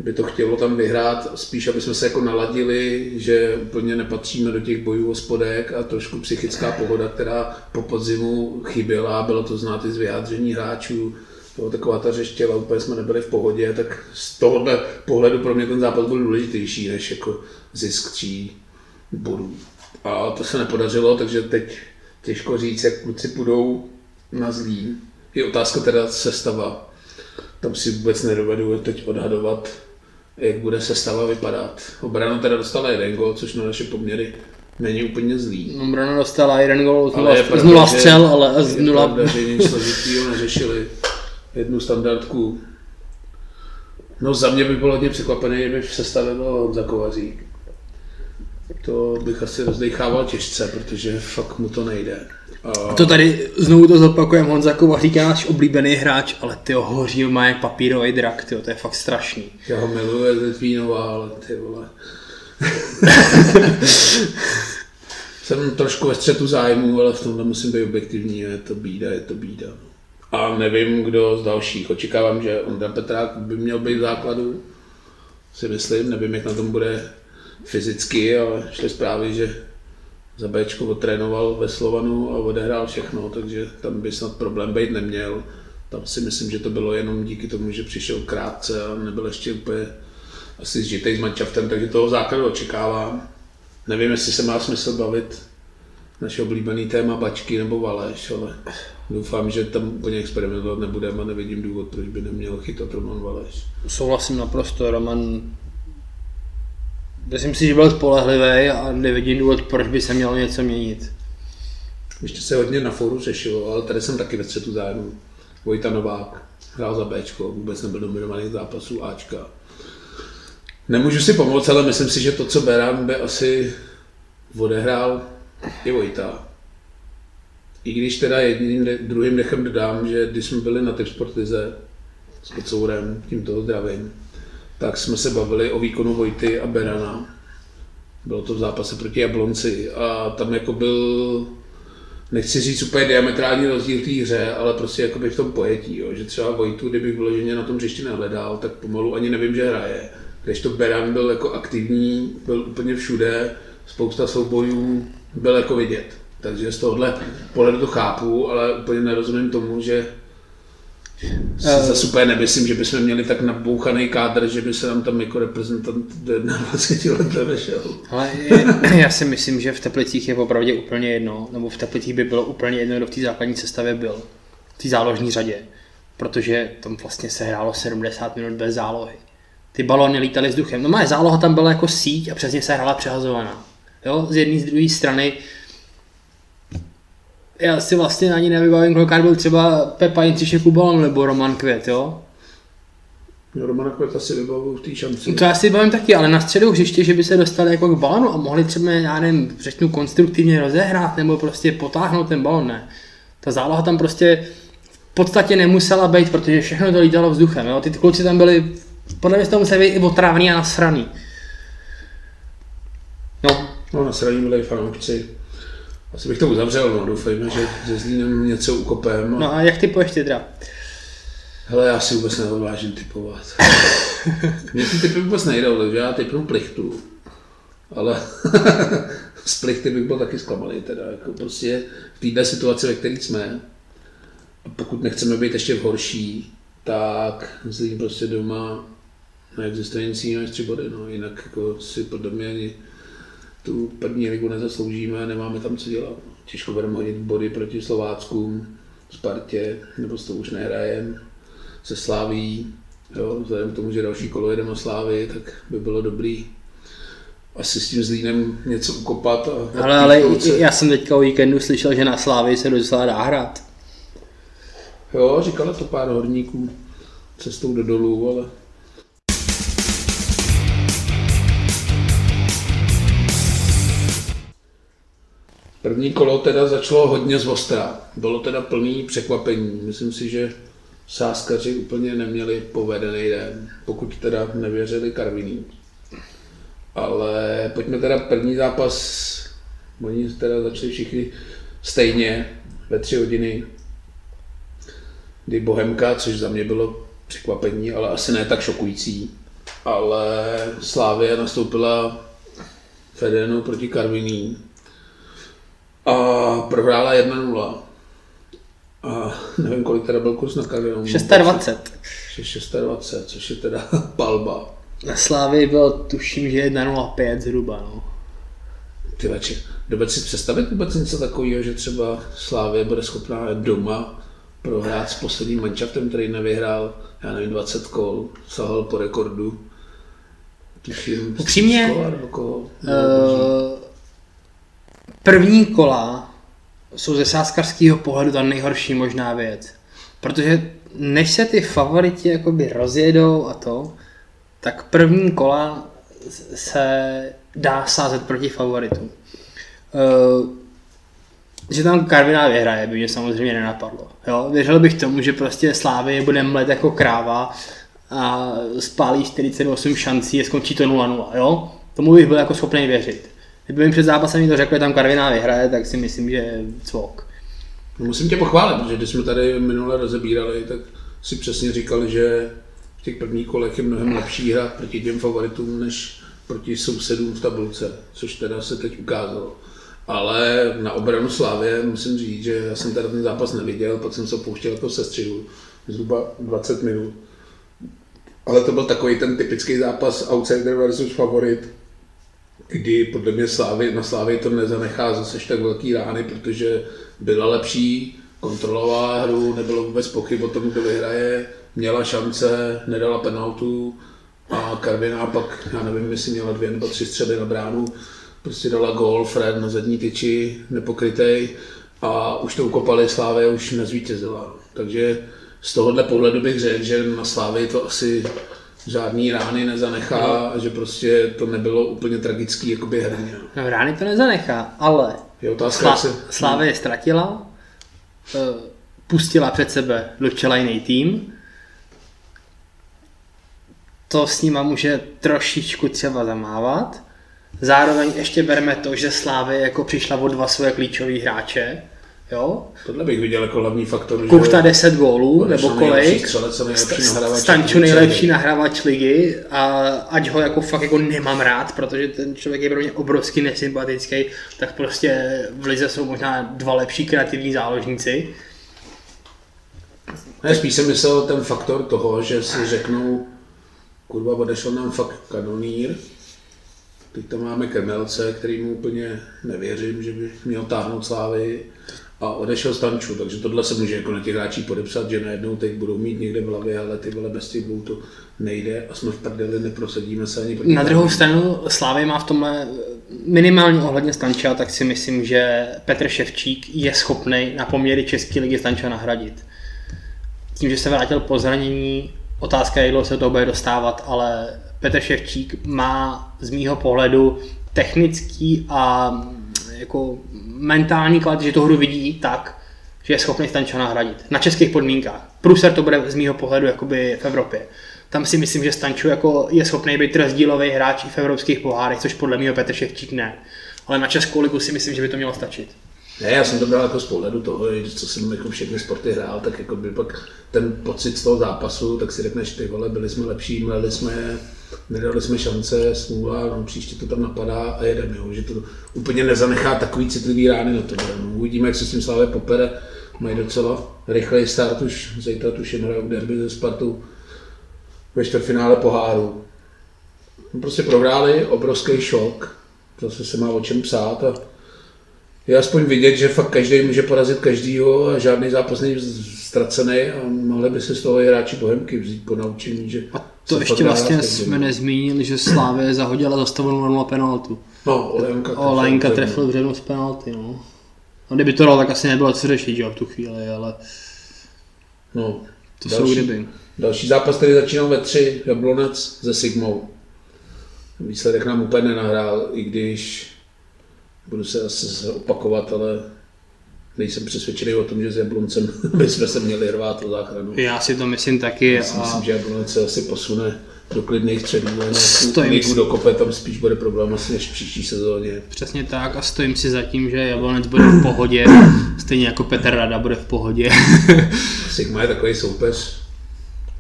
by to chtělo tam vyhrát, spíš aby jsme se jako naladili, že úplně nepatříme do těch bojů o spodek a trošku psychická pohoda, která po podzimu chyběla, bylo to znát i z vyjádření hráčů, bylo taková ta řeštěla, úplně jsme nebyli v pohodě, tak z tohohle pohledu pro mě ten zápas byl důležitější než jako zisk tří bodů. A to se nepodařilo, takže teď těžko říct, jak kluci půjdou na zlý. Je otázka teda sestava. Tam si vůbec nedovedu teď odhadovat, jak bude sestava vypadat. Obrana teda dostala jeden gol, což na naše poměry není úplně zlý. Obrana dostala jeden gol z nula, z nula střel, ale z nula... Pravda, že nic složitýho neřešili. Jednu standardku. No za mě by bylo hodně překvapený, kdyby v sestavě byl Honza Kovařík. To bych asi rozdechával těžce, protože fakt mu to nejde. To tady znovu to zopakujeme, Honza Kovařík je náš oblíbený hráč, ale ty ho hoří má jak papírový drak, tyjo, to je fakt strašný. Já ho miluji, Litvínová, ale ty vole. Jsem trošku ve střetu zájmu, ale v tomhle musím být objektivní, je to bída, je to bída. A nevím, kdo z dalších. Očekávám, že Ondra Petrák by měl být v základu, si myslím, nevím, jak na tom bude fyzicky, ale šly zprávy, že za Bčko otrénoval ve Slovanu a odehrál všechno, takže tam by snad problém být neměl. Tam si myslím, že to bylo jenom díky tomu, že přišel krátce a nebyl ještě úplně asi zžitej s mančaftem, takže toho základu očekávám. Nevím, jestli se má smysl bavit naše oblíbený téma bačky nebo Valeš, ale doufám, že tam úplně experimentovat nebudeme a nevidím důvod, proč by neměl chytat Roman Valeš. Souhlasím naprosto, Roman Myslím si, že byl spolehlivý a nevidím důvod, proč by se mělo něco měnit. Ještě se hodně na fóru řešilo, ale tady jsem taky ve střetu zájmu. Vojta Novák hrál za Bčko, vůbec nebyl dominovaný zápasů Ačka. Nemůžu si pomoct, ale myslím si, že to, co Beran by asi odehrál, je Vojta. I když teda jedním, druhým dechem dodám, že když jsme byli na typ sportize s Kocourem, tímto zdravím, tak jsme se bavili o výkonu Vojty a Berana. Bylo to v zápase proti Jablonci a tam jako byl, nechci říct úplně diametrální rozdíl té hře, ale prostě jako v tom pojetí, jo. že třeba Vojtu, kdybych vyloženě na tom hřišti nehledal, tak pomalu ani nevím, že hraje. Když to Beran byl jako aktivní, byl úplně všude, spousta soubojů byl jako vidět. Takže z tohohle pohledu to chápu, ale úplně nerozumím tomu, že Uh, Zase úplně nemyslím, že bychom měli tak nabouchaný kádr, že by se nám tam jako reprezentant do 21 let nevešel. Ale já si myslím, že v Teplicích je opravdu úplně jedno, nebo v Teplicích by bylo úplně jedno, kdo v té základní sestavě byl, v té záložní řadě, protože tam vlastně se hrálo 70 minut bez zálohy. Ty balony lítaly vzduchem. No má záloha tam byla jako síť a přesně se hrála přehazovaná. Jo, z jedné z druhé strany já si vlastně ani nevybavím, kolikrát byl třeba Pepa Jindřišek u balonu nebo Roman Květ, jo? No, Roman Květ asi vybavuju v té šanci. To já si bavím taky, ale na středu hřiště, že by se dostali jako k balonu a mohli třeba, já nevím, řeknu konstruktivně rozehrát nebo prostě potáhnout ten balon, ne. Ta záloha tam prostě v podstatě nemusela být, protože všechno to lítalo vzduchem, jo? Ty kluci tam byli, podle mě to museli být i otrávný a nasraný. No. No, nasraný byli fanoušci. Asi bych to uzavřel, no, doufejme, že se Zlínem něco ukopem. No a jak ty ty teda? Hele, já si vůbec neodvážím typovat. Mně ty typy vůbec nejdou, takže já typnu plichtu. Ale z plichty bych byl taky zklamaný teda. Jako prostě v této situaci, ve které jsme, a pokud nechceme být ještě v horší, tak Zlín prostě doma neexistuje nic jiného než tři body. No. Jinak jako si podle mě ani tu první ligu nezasloužíme, nemáme tam co dělat. Těžko budeme hodit body proti Slováckům, Spartě, nebo s to už nehrajem, se Sláví, jo, vzhledem k tomu, že další kolo jedeme Slávy, tak by bylo dobrý asi s tím Zlínem něco ukopat. A ale, ale já jsem teďka o víkendu slyšel, že na Slávy se docela dá hrát. Jo, říkala to pár horníků cestou do dolů, ale První kolo teda začalo hodně z ostra. Bylo teda plný překvapení. Myslím si, že sáskaři úplně neměli povedený den, pokud teda nevěřili Karviní. Ale pojďme teda první zápas. Oni teda začali všichni stejně ve tři hodiny, kdy Bohemka, což za mě bylo překvapení, ale asi ne tak šokující. Ale Slávia nastoupila Fedenu proti Karviní a prohrála 1-0. A nevím, kolik teda byl kurz na Karvinou. 620. 620, což je teda palba. Na Slávii byl, tuším, že 1.05 zhruba, no. Ty veči, dobec si představit vůbec něco takového, že třeba Slávě bude schopná doma prohrát s posledním manšaftem, který nevyhrál, já nevím, 20 kol, sahal po rekordu. Tuším, Upřímně, koho, uh, první kola jsou ze sáskarského pohledu ta nejhorší možná věc. Protože než se ty favoriti jakoby rozjedou a to, tak první kola se dá sázet proti favoritům. Uh, že tam Karviná vyhraje, by mě samozřejmě nenapadlo. Jo? Věřil bych tomu, že prostě Slávy bude mlet jako kráva a spálí 48 šancí a skončí to 0-0. Jo? Tomu bych byl jako schopný věřit. Kdyby mi před zápasem to řekl, že tam Karviná vyhraje, tak si myslím, že cvok. No, musím tě pochválit, protože když jsme tady minule rozebírali, tak si přesně říkal, že v těch prvních kolech je mnohem lepší hrát proti těm favoritům, než proti sousedům v tabulce, což teda se teď ukázalo. Ale na obranu Slávě musím říct, že já jsem teda ten zápas neviděl, pak jsem se pouštěl jako sestřihu, zhruba 20 minut. Ale to byl takový ten typický zápas outsider versus favorit, kdy podle mě Slávy, na Slávy to nezanechá zase tak velký rány, protože byla lepší, kontrolovala hru, nebylo vůbec pochyb o tom, kdo vyhraje, měla šance, nedala penaltu a Karviná pak, já nevím, jestli měla dvě nebo tři střely na bránu, prostě dala gol, Fred na zadní tyči, nepokrytej a už to ukopali, Slávy už nezvítězila. Takže z tohohle pohledu bych řekl, že na Slávy to asi žádný rány nezanechá no. a že prostě to nebylo úplně tragický jakoby herně. No, rány to nezanechá, ale je otázka, Slá, se... Slávě je ztratila, eh, pustila před sebe do jiný tým, to s nima může trošičku třeba zamávat. Zároveň ještě bereme to, že Slávy jako přišla o dva svoje klíčové hráče, Jo? Tohle bych viděl jako hlavní faktor. Kuchta 10 gólů, nebo kolik. Stanču nejlepší nahrávač ligy a ať ho jako fakt jako nemám rád, protože ten člověk je pro mě obrovsky nesympatický, tak prostě v lize jsou možná dva lepší kreativní záložníci. Ne, spíš jsem myslel ten faktor toho, že si řeknou, kurva, odešel nám fakt kanonýr, teď tam máme Krmelce, který mu úplně nevěřím, že by měl táhnout slávy a odešel Stanču, takže tohle se může jako na těch hráčích podepsat, že najednou teď budou mít někde v hlavě, ale ty vole bez těch to nejde a jsme v prdeli, neprosadíme se ani proti Na druhou stranu Slávy má v tomhle minimálně ohledně Stanča, tak si myslím, že Petr Ševčík je schopný na poměry České ligy Stanča nahradit. Tím, že se vrátil po zranění, otázka je, se to bude dostávat, ale Petr Ševčík má z mýho pohledu technický a jako mentální kvality, že tu hru vidí tak, že je schopný Stanča nahradit. Na českých podmínkách. Průser to bude z mýho pohledu jakoby v Evropě. Tam si myslím, že Stanču jako je schopný být rozdílový hráč i v evropských pohárech, což podle mě Petr Ševčík ne. Ale na Českou ligu si myslím, že by to mělo stačit. Ne, já jsem to bral jako z pohledu toho, co jsem jako všechny sporty hrál, tak jako by pak ten pocit z toho zápasu, tak si řekneš, ty vole, byli jsme lepší, mleli jsme, nedali jsme šance, smůla, no, příště to tam napadá a jedeme, jo, že to úplně nezanechá takový citlivý rány na to. No, uvidíme, jak se s tím Slávě popere, mají docela rychlej start, už zítra tuším hrajou derby ze Spartu ve čtvrtfinále poháru. No, prostě prohráli, obrovský šok, zase se má o čem psát a je aspoň vidět, že fakt každý může porazit každýho a žádný zápas není ztracený a mohli by se z toho hráči Bohemky vzít po naučení, že to ještě vlastně jsme nezmínili, že Slávě zahodila zastavenou 0 penaltu. No, Olejnka. Olejnka trefil břevno z penalty, no. A kdyby to dal, tak asi nebylo co řešit, že jo, v tu chvíli, ale No, to jsou kdyby. Další zápas, který začínal ve tři, Jablonec se Sigmou. Výsledek nám úplně nenahrál, i když budu se asi opakovat, ale nejsem přesvědčený o tom, že s Jabloncem bychom se měli rvát o záchranu. Já si to myslím taky. Já si a myslím, že Jablonec se asi posune do klidných středů, Stojím si. do kope, tam spíš bude problém asi než v příští sezóně. Přesně tak a stojím si za tím, že Jablonec bude v pohodě, stejně jako Petr Rada bude v pohodě. Sigma je takový soupeř,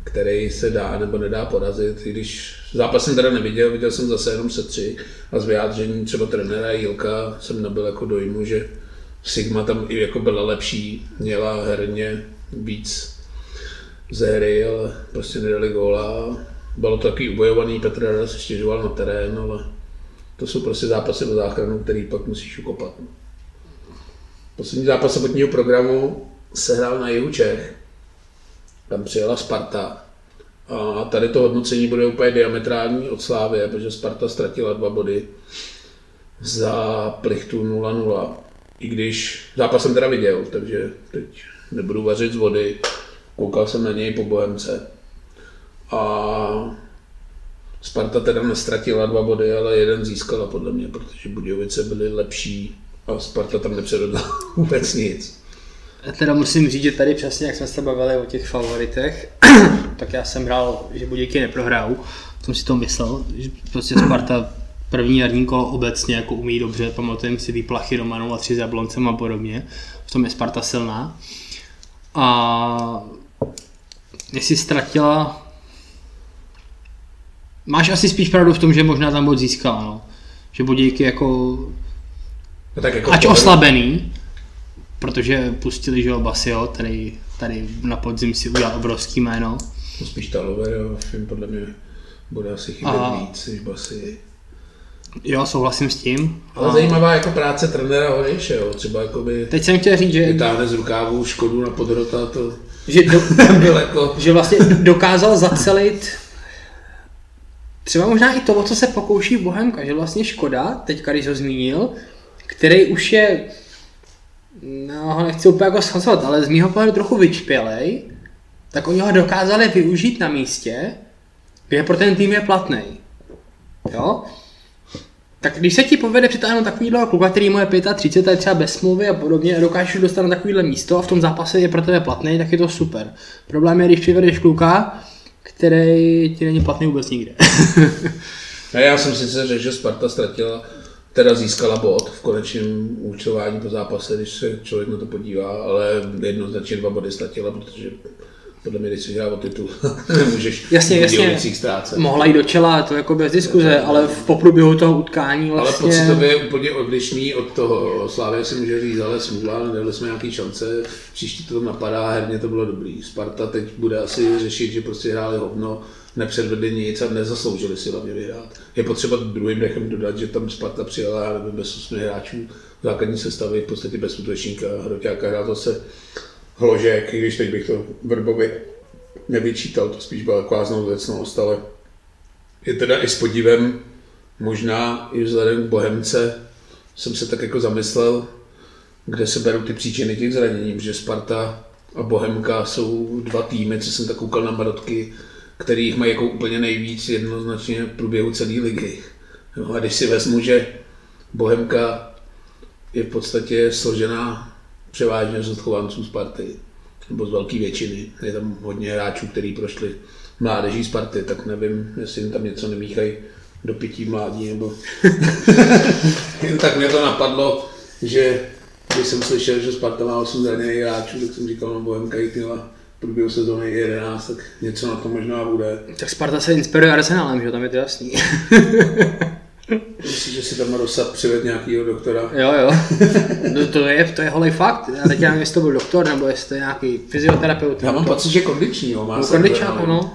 který se dá nebo nedá porazit, i když zápas jsem teda neviděl, viděl jsem zase jenom se tři a z vyjádření třeba trenéra Jilka jsem nabil jako dojmu, že Sigma tam i jako byla lepší, měla herně víc ze hry, ale prostě nedali góla. Bylo to taky ubojovaný, Petr Rada se stěžoval na terén, ale to jsou prostě zápasy o záchranu, který pak musíš ukopat. Poslední zápas sobotního programu se hrál na jihu Čech. Tam přijela Sparta. A tady to hodnocení bude úplně diametrální od Slávy, protože Sparta ztratila dva body za plichtu 0-0. I když zápas jsem teda viděl, takže teď nebudu vařit z vody. Koukal jsem na něj po Bohemce. A Sparta teda nestratila dva body, ale jeden získala podle mě, protože Budějovice byly lepší a Sparta tam nepředvedla vůbec nic. Já teda musím říct, že tady přesně, jak jsme se bavili o těch favoritech, tak já jsem hrál, že Budějky neprohrajou. Jsem si to myslel, že prostě Sparta první jarní kolo obecně jako umí dobře, pamatujeme si výplachy doma 0-3 s Jabloncem a podobně. V tom je Sparta silná. A jestli ztratila Máš asi spíš pravdu v tom, že možná tam bod získala, no. Že Budějky jako No tak jako Ač pohledu- oslabený, protože pustili, že Basio, který tady na podzim si udělal obrovský jméno. No spíš film podle mě bude asi chybět A- víc než Basy. Jo, souhlasím s tím. Ale A zajímavá jako práce trenéra Honěše, jo, třeba jakoby Teď jsem chtěl říct, že, vytáhne z rukávu Škodu na podrota, to že, do, byl jako... že vlastně dokázal zacelit třeba možná i to, o co se pokouší Bohemka, že vlastně Škoda, teďka když ho zmínil, který už je, no ho nechci úplně jako schazovat, ale z mýho pohledu trochu vyčpělej, tak oni ho dokázali využít na místě, kde pro ten tým je platný. Jo? Tak když se ti povede přitáhnout takovýhle kluka, který mu je 35, a je třeba bez smlouvy a podobně, a dokážeš dostat na takovýhle místo a v tom zápase je pro tebe platný, tak je to super. Problém je, když přivedeš kluka, který ti není platný vůbec nikde. A já jsem sice řekl, že Sparta ztratila, teda získala bod v konečném účtování po zápase, když se člověk na to podívá, ale jednoznačně dva body ztratila, protože podle mě, když si hrál o titul, nemůžeš Jasně, jasně. ztrácet. Mohla jít do čela, to jako bez diskuze, ale v poprůběhu toho utkání Ale vlastně... pocitově je úplně odlišný od toho. Slávě si může říct, ale smůla, nedali jsme nějaký šance, příští to tam napadá, herně to bylo dobrý. Sparta teď bude asi řešit, že prostě hráli hovno, nepředvedli nic a nezasloužili si hlavně vyhrát. Je potřeba druhým dechem dodat, že tam Sparta přijela, já nevím, bez 8 hráčů základní sestavy, v podstatě bez útočníka, Hroťáka hrál zase Hložek, i když teď bych to Vrbovi nevyčítal, to spíš byla taková znouzecnost, ale je teda i s podívem, možná i vzhledem k Bohemce, jsem se tak jako zamyslel, kde se berou ty příčiny těch zranění, že Sparta a Bohemka jsou dva týmy, co jsem tak koukal na Marotky, kterých mají jako úplně nejvíc jednoznačně v průběhu celé ligy. No a když si vezmu, že Bohemka je v podstatě složená převážně z odchovanců Sparty, nebo z velké většiny. Je tam hodně hráčů, kteří prošli mládeží Sparty, tak nevím, jestli jim tam něco nemíchají do pití mládí, nebo... Jen tak mě to napadlo, že když jsem slyšel, že Sparta má 8 zraněných hráčů, tak jsem říkal, no Bohemka jich měla průběhu sezóny 11, tak něco na to možná bude. Tak Sparta se inspiruje Arsenalem, že tam je to jasný. Myslíš, že si tam Rosa přived nějakýho doktora? Jo, jo. No, to je, to je holý fakt. Já teď nevím, jestli to byl doktor, nebo jestli to je nějaký fyzioterapeut. Já mám to... pocit, že kondiční, jo. Má No, se kondičák, ale- no.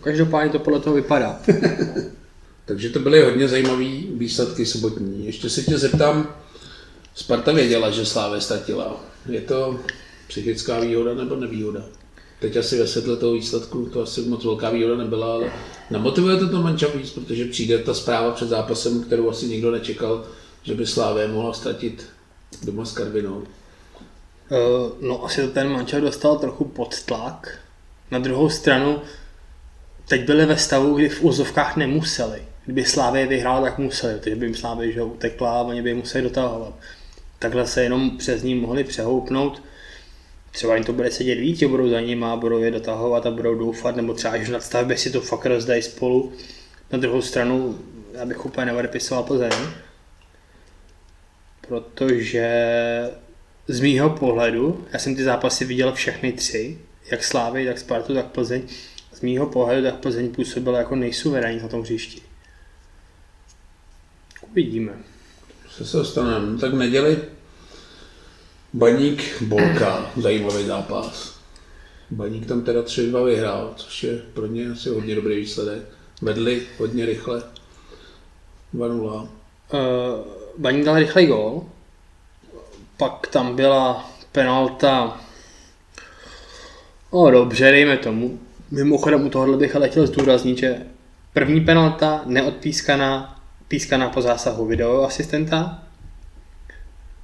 Každopádně to podle toho vypadá. Takže to byly hodně zajímavé výsledky sobotní. Ještě se tě zeptám, Sparta věděla, že Slávě ztratila. Je to psychická výhoda nebo nevýhoda? Teď asi ve světle toho výsledku to asi moc velká výhoda nebyla, ale namotivuje to to manča víc, protože přijde ta zpráva před zápasem, kterou asi nikdo nečekal, že by Slávě mohla ztratit doma s Karvinou. Uh, no asi to ten mančel dostal trochu pod tlak. Na druhou stranu, teď byli ve stavu, kdy v úzovkách nemuseli. Kdyby Slávě vyhrál, tak museli, takže by jim Slávě že utekla a oni by museli dotahovat. Takhle se jenom přes ní mohli přehoupnout. Třeba jim to bude sedět víc, že budou za ním a budou je dotahovat a budou doufat, nebo třeba až v nadstavbě si to fakt rozdají spolu. Na druhou stranu, já bych úplně neodepisoval Plzeň, protože z mýho pohledu, já jsem ty zápasy viděl všechny tři, jak Slávy, tak Spartu, tak Plzeň. Z mýho pohledu tak Plzeň působila jako nejsuverénní na tom hřišti. Uvidíme. Se se dostaneme. No, tak neděli Baník Bolka, zajímavý zápas. Baník tam teda 3-2 vyhrál, což je pro ně asi hodně dobrý výsledek. Vedli hodně rychle. 2-0. Uh, Baník dal rychlej gól, pak tam byla penalta, no dobře, dejme tomu. Mimochodem u tohohle bych ale chtěl zdůraznit, že první penalta neodpískaná, pískaná po zásahu video asistenta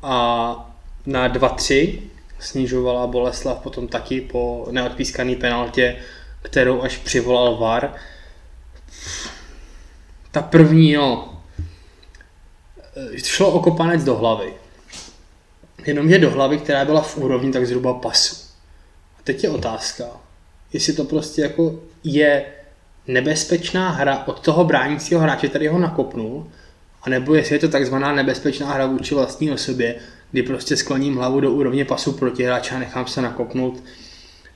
a na 2-3 snižovala Boleslav potom taky po neodpískané penaltě, kterou až přivolal VAR. Ta první, no, šlo o kopanec do hlavy. Jenomže do hlavy, která byla v úrovni tak zhruba pasu. A teď je otázka, jestli to prostě jako je nebezpečná hra od toho bránícího hráče, který ho nakopnul, anebo jestli je to takzvaná nebezpečná hra vůči vlastní osobě, kdy prostě skloním hlavu do úrovně pasu proti hráče a nechám se nakopnout.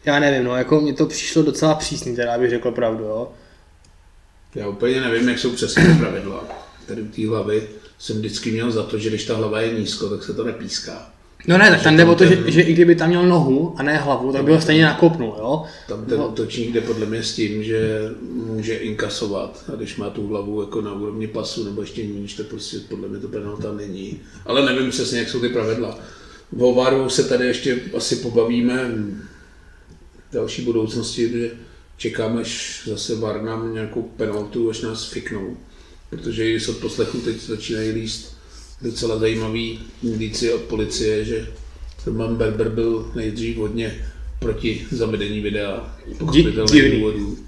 Já nevím, no, jako mně to přišlo docela přísný, teda bych řekl pravdu, jo. Já úplně nevím, jak jsou přesně pravidla. Tady u té hlavy jsem vždycky měl za to, že když ta hlava je nízko, tak se to nepíská. No ne, tak Že tam jde o to, že, ten- že, i kdyby tam měl nohu a ne hlavu, tak by ho stejně nakopnul, jo. Tam ten No. útočník jde podle mě s tím, že může inkasovat a když má tu hlavu jako na úrovni pasu nebo ještě níž, tak prostě podle mě to penalta není. Ale nevím přesně, jak jsou ty pravidla. O VARu se tady ještě asi pobavíme v další budoucnosti, protože čekáme, až zase VAR nám nějakou penaltu, až nás fiknou. Protože i z odposlechu teď začínají líst docela zajímavý indicie od policie, že Roman Berber byl nejdřív hodně proti zavedení videa, pochopitelných důvodů.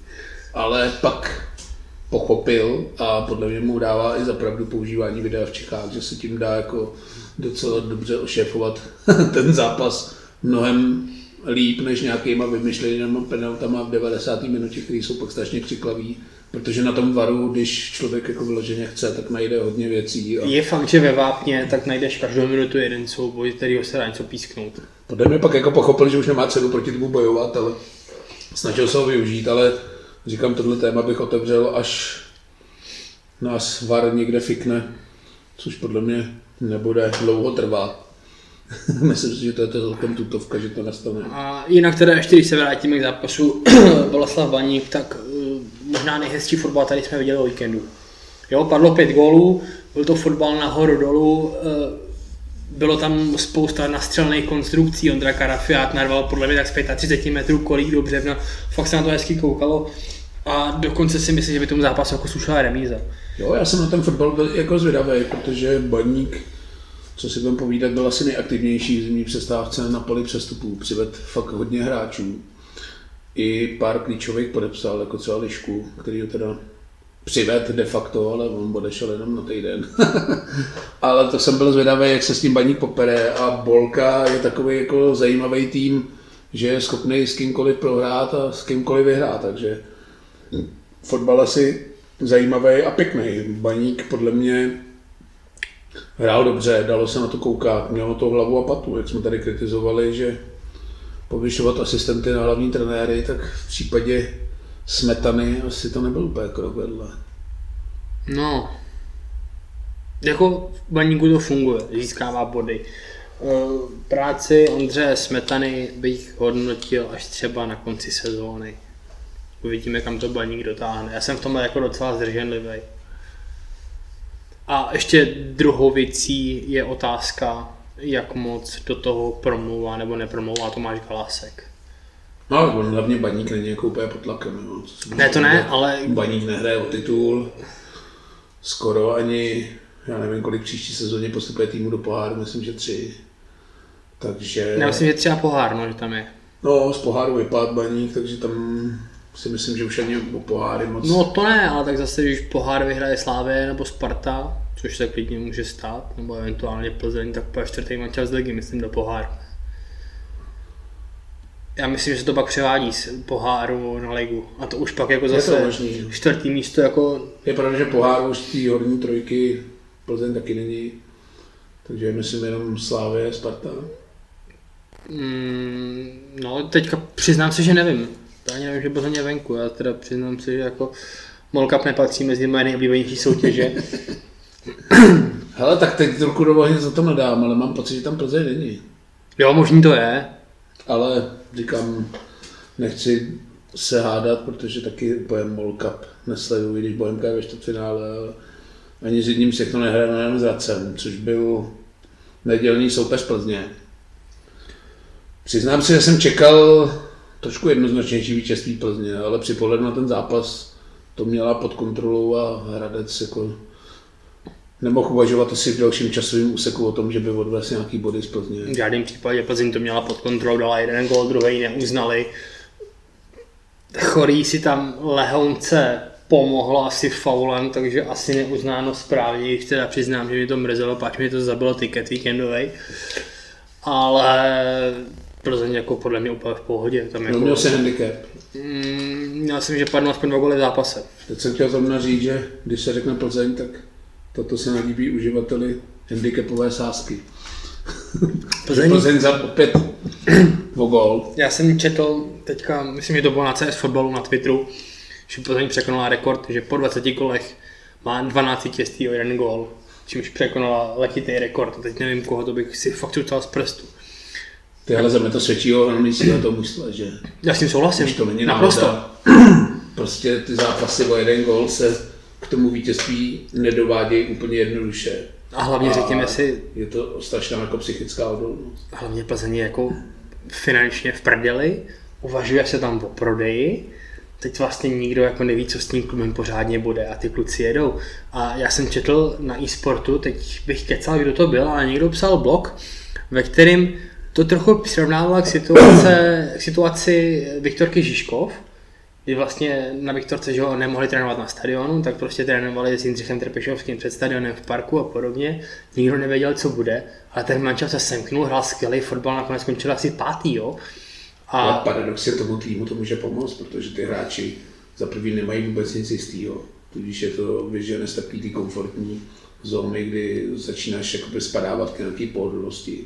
Ale pak pochopil a podle mě mu dává i zapravdu používání videa v Čechách, že se tím dá jako docela dobře ošéfovat ten zápas mnohem líp než nějakýma vymyšlenými penaltama v 90. minutě, které jsou pak strašně křiklaví. Protože na tom varu, když člověk jako vyloženě chce, tak najde hodně věcí. A Je fakt, že ve Vápně tak najdeš každou minutu jeden souboj, kterýho se dá něco písknout. podle mě pak jako pochopil, že už nemá cenu proti tomu bojovat, ale snažil se ho využít, ale říkám, tohle téma bych otevřel, až nás VAR někde fikne, což podle mě nebude dlouho trvat. Myslím si, že to je to celkem tutovka, že to nastane. A jinak teda ještě, když se vrátíme k zápasu Boleslav Baník, tak možná nejhezčí fotbal tady jsme viděli o víkendu. Jo, padlo pět gólů, byl to fotbal nahoru dolů, uh, bylo tam spousta nastřelných konstrukcí, Ondra Karafiát narval podle mě tak z 35 metrů kolík dobře, no, fakt se na to hezky koukalo a dokonce si myslím, že by tomu zápasu jako slušela remíza. Jo, já jsem na ten fotbal byl jako zvědavý, protože Baník, co si budeme povídat, byl asi nejaktivnější v zimní přestávce na poli přestupů. Přived fakt hodně hráčů. I pár klíčových podepsal, jako třeba Lišku, který ho teda přived de facto, ale on odešel jenom na týden. ale to jsem byl zvědavý, jak se s tím baník popere a Bolka je takový jako zajímavý tým, že je schopný s kýmkoliv prohrát a s kýmkoliv vyhrát, takže fotbal asi zajímavý a pěkný. Baník podle mě hrál dobře, dalo se na to koukat, mělo to hlavu a patu, jak jsme tady kritizovali, že povyšovat asistenty na hlavní trenéry, tak v případě smetany asi to nebyl úplně krok vedle. No, jako v baníku to funguje, získává body. Práci Ondře Smetany bych hodnotil až třeba na konci sezóny. Uvidíme, kam to baník dotáhne. Já jsem v tomhle jako docela zdrženlivý. A ještě druhou věcí je otázka, jak moc do toho promluvá nebo nepromlouvá Tomáš Galásek. No, on hlavně baník není jako úplně pod tlakem. Jo. Ne, to ne, ale... Baník nehraje o titul, skoro ani, já nevím, kolik příští sezóně postupuje týmu do poháru, myslím, že tři. Takže... Já myslím, že třeba pohár, no, že tam je. No, z poháru vypad baník, takže tam si myslím, že už ani o poháry moc... No to ne, ale tak zase, když pohár vyhraje Slávě nebo Sparta, což se klidně může stát, nebo eventuálně Plzeň, tak po čtvrtý mančas z ligy, myslím, do poháru. Já myslím, že se to pak převádí z poháru na ligu. A to už pak jako zase je to možný. čtvrtý místo jako... Je pravda, že poháru už z té horní trojky Plzeň taky není. Takže myslím jenom Slávě, Sparta. Mm, no, teďka přiznám se, že nevím. To ani nevím, že Plzeň je venku. Já teda přiznám se, že jako Molkap nepatří mezi moje nejoblíbenější soutěže. Hele, tak teď trochu do za to nedám, ale mám pocit, že tam Plzeň není. Jo, možný to je. Ale říkám, nechci se hádat, protože taky pojem World Cup nesleduji, když Bohemka je ve čtvrtfinále, ale ani s jedním se to nehraje jenom s Racem, což byl nedělný soupeř Plzně. Přiznám se, že jsem čekal trošku jednoznačnější vítězství Plzně, ale při pohledu na ten zápas to měla pod kontrolou a Hradec jako nemohl uvažovat asi v dalším časovém úseku o tom, že by odvez nějaký body z Plzně. V žádném případě Plzeň to měla pod kontrolou, dala jeden gol, druhý neuznali. Chorý si tam lehounce pomohlo asi faulem, takže asi neuznáno správně, když teda přiznám, že mi to mrzelo, páč mi to zabilo tiket víkendový. Ale Plzeň jako podle mě úplně v pohodě. Tam jako, no, měl se handicap. Mm, já jsem, že padnu aspoň dva goly v zápase. Teď jsem chtěl zrovna říct, že když se řekne Plzeň, tak toto se nelíbí uživateli handicapové sázky. Plzeň, Plzeň za opět o gol. Já jsem četl teďka, myslím, že to bylo na CS fotbalu na Twitteru, že Plzeň překonala rekord, že po 20 kolech má 12 vítězství o jeden gól, čímž překonala letitý rekord. A teď nevím, koho to bych si fakt utal z prstu. Ty ale za mě to svědčí o hlavní síle toho mužstva, že? Já s tím souhlasím. Už to není Naprosto. prostě ty zápasy o jeden gol se tomu vítězství nedovádějí úplně jednoduše. A hlavně a řekněme si... Je to strašná jako psychická odolnost. Hlavně Plzeň je jako finančně v prdeli, uvažuje se tam o prodeji, teď vlastně nikdo jako neví, co s tím klubem pořádně bude a ty kluci jedou. A já jsem četl na e-sportu, teď bych kecal, kdo to byl, ale někdo psal blog, ve kterým to trochu přirovnával k, situace, k situaci Viktorky Žižkov, kdy vlastně na Viktorce že ho nemohli trénovat na stadionu, tak prostě trénovali s Jindřichem Trpešovským před stadionem v parku a podobně. Nikdo nevěděl, co bude, ale ten mančel se semknul, hrál skvělý fotbal, nakonec skončil asi pátý, jo. A... Ale paradoxně tomu týmu to může pomoct, protože ty hráči za první nemají vůbec nic jistého. Tudíž je to vyžene z takový komfortní zóny, kdy začínáš spadávat k nějaké pohodlnosti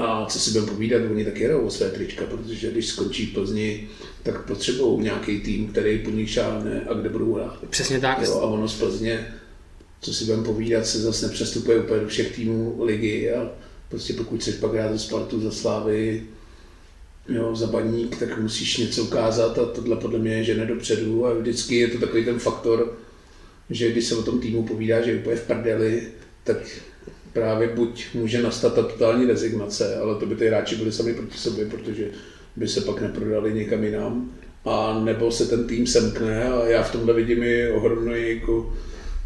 A co si budeme povídat, oni taky jedou o své trička, protože když skončí v Plzni, tak potřebují nějaký tým, který po nich šáhne a kde budou hrát. Přesně tak. Jo, a ono z Plzně, co si budeme povídat, se zase nepřestupuje úplně do všech týmů ligy a prostě pokud chceš pak hrát za Spartu, za Slávy, jo, za baník, tak musíš něco ukázat a tohle podle mě je žene dopředu a vždycky je to takový ten faktor, že když se o tom týmu povídá, že je úplně v prdeli, tak právě buď může nastat ta totální rezignace, ale to by ty hráči byli sami proti sobě, protože by se pak neprodali někam jinam, a nebo se ten tým semkne a já v tomhle vidím i ohromnou jako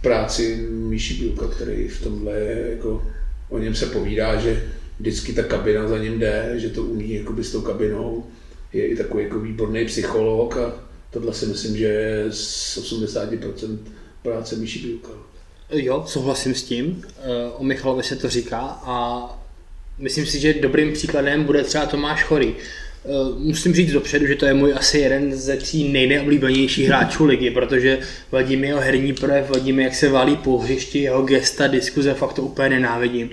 práci Míši Bílka, který v tomhle je jako, o něm se povídá, že vždycky ta kabina za ním jde, že to umí jakoby s tou kabinou, je i takový jako výborný psycholog a tohle si myslím, že je z 80% práce Míši Bílka. Jo, souhlasím s tím. Eh, o Michalovi se to říká a myslím si, že dobrým příkladem bude třeba Tomáš Chorý. Eh, musím říct dopředu, že to je můj asi jeden ze tří nejneoblíbenějších hráčů ligy, protože vadí jeho herní projev, vadí jak se válí po hřišti, jeho gesta, diskuze, fakt to úplně nenávidím.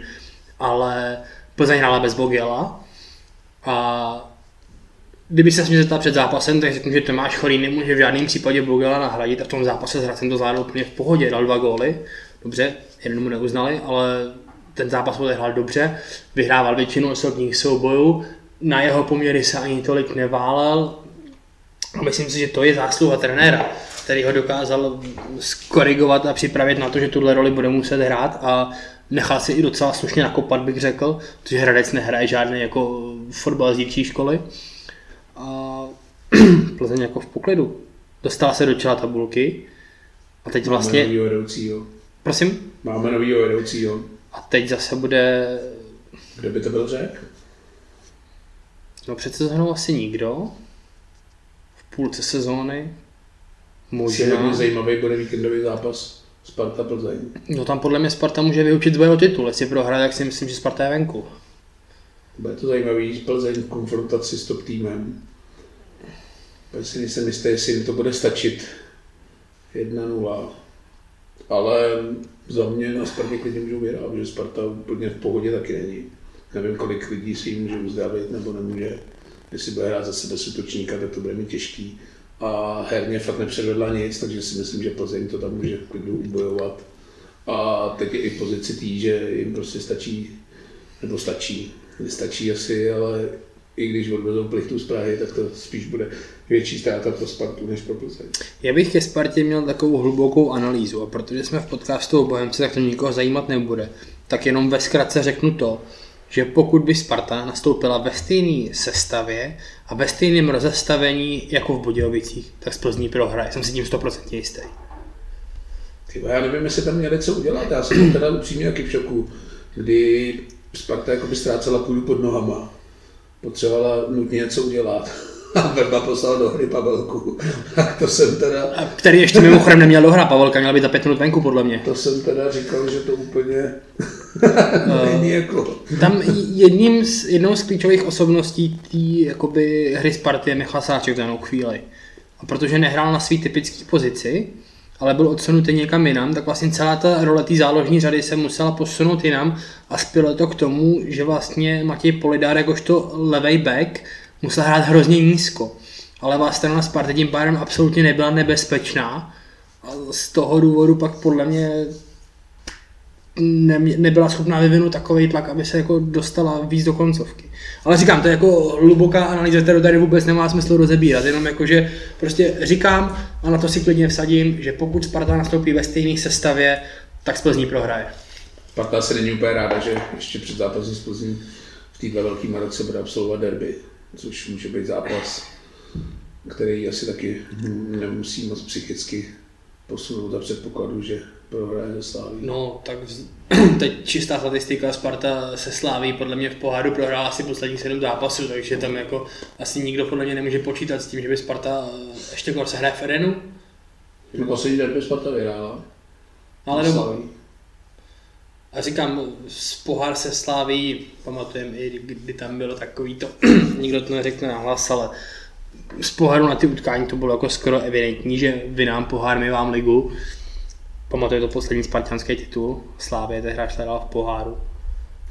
Ale Plzeň hrála bez Bogela a kdyby se mě zeptal před zápasem, tak řeknu, že Tomáš Chorý nemůže v žádném případě Bogela nahradit a v tom zápase s Hradcem to zvládl úplně v pohodě, dal dva góly, dobře, jeden mu neuznali, ale ten zápas odehrál dobře, vyhrával většinu osobních soubojů, na jeho poměry se ani tolik neválel a myslím si, že to je zásluha trenéra, který ho dokázal skorigovat a připravit na to, že tuhle roli bude muset hrát a nechal si i docela slušně nakopat, bych řekl, protože Hradec nehraje žádný jako fotbal z dívčí školy. A Plzeň jako v poklidu. Dostala se do čela tabulky a teď Máme vlastně... novýho vedoucího. Prosím? Máme novýho vedoucího. A teď zase bude... Kdo by to byl řek? No před sezónou asi nikdo. V půlce sezóny. Možná. zajímavý bude víkendový zápas Sparta Plzeň. No tam podle mě Sparta může vyučit boj o titul. Jestli prohraje, tak si myslím, že Sparta je venku. Bude to zajímavý Plzeň v konfrontaci s top týmem. Já si nejsem jistý, jestli jim to bude stačit. 1-0. Ale za mě na Spartě klidně můžou vyhrát, protože Sparta úplně v pohodě taky není. Nevím, kolik lidí si ji může uzdravit nebo nemůže. Jestli bude hrát zase bez útočníka, tak to bude mít těžký. A herně fakt nepředvedla nic, takže si myslím, že Plzeň to tam může v klidu ubojovat. A teď je i pozici tý, že jim prostě stačí, nebo stačí, nestačí asi, ale i když odvezou plichtu z Prahy, tak to spíš bude větší ztráta pro Spartu než pro Plzeň. Já bych ke Spartě měl takovou hlubokou analýzu a protože jsme v podcastu o Bohemce, tak to nikoho zajímat nebude. Tak jenom ve zkratce řeknu to, že pokud by Sparta nastoupila ve stejné sestavě a ve stejném rozestavení jako v Budějovicích, tak z Plzní prohraje. Jsem si tím 100% jistý. Tyba, já nevím, jestli tam měli co udělat, já jsem teda upřímně taky v šoku, kdy Sparta jako by ztrácela půdu pod nohama. Potřebovala nutně něco udělat. A Verba poslal do hry Pavelku. Tak to jsem teda, A který ještě mimochodem neměl dohrát, Pavelka měla být za pět minut venku, podle mě. to jsem teda říkal, že to úplně není jako... Tam jedním z, jednou z klíčových osobností té jakoby, hry Sparty je Michal Sáček v danou chvíli. A protože nehrál na svý typické pozici, ale byl odsunutý někam jinam, tak vlastně celá ta role té záložní řady se musela posunout jinam a spělo to k tomu, že vlastně Matěj Polidár jakožto levej back musel hrát hrozně nízko. A levá strana Sparty tím pádem absolutně nebyla nebezpečná. A z toho důvodu pak podle mě ne, nebyla schopná vyvinout takový tlak, aby se jako dostala víc do koncovky. Ale říkám, to je jako hluboká analýza, kterou tady vůbec nemá smysl rozebírat, jenom jako, že prostě říkám a na to si klidně vsadím, že pokud Sparta nastoupí ve stejné sestavě, tak z Plzní prohraje. Sparta se není úplně ráda, že ještě před zápasem s Plzní v této velké Maroce bude absolvovat derby, což může být zápas, který asi taky nemusí moc psychicky posunout za předpokladu, že prohraje ze Sláví. No, tak vz... teď čistá statistika, Sparta se sláví podle mě v poháru prohrála asi posledních sedm zápasů, takže tam jako asi nikdo podle mě nemůže počítat s tím, že by Sparta eh, ještě kor se hraje v Edenu. No, poslední derby Sparta vyhrála. Ale Se doma. A říkám, z pohár se sláví, pamatujeme i, kdy tam bylo takový to, nikdo to neřekne nahlas, ale z poháru na ty utkání to bylo jako skoro evidentní, že vy nám pohár, my vám ligu. Pamatuje to poslední spartianský titul, Slávě tehdy hrála v poháru.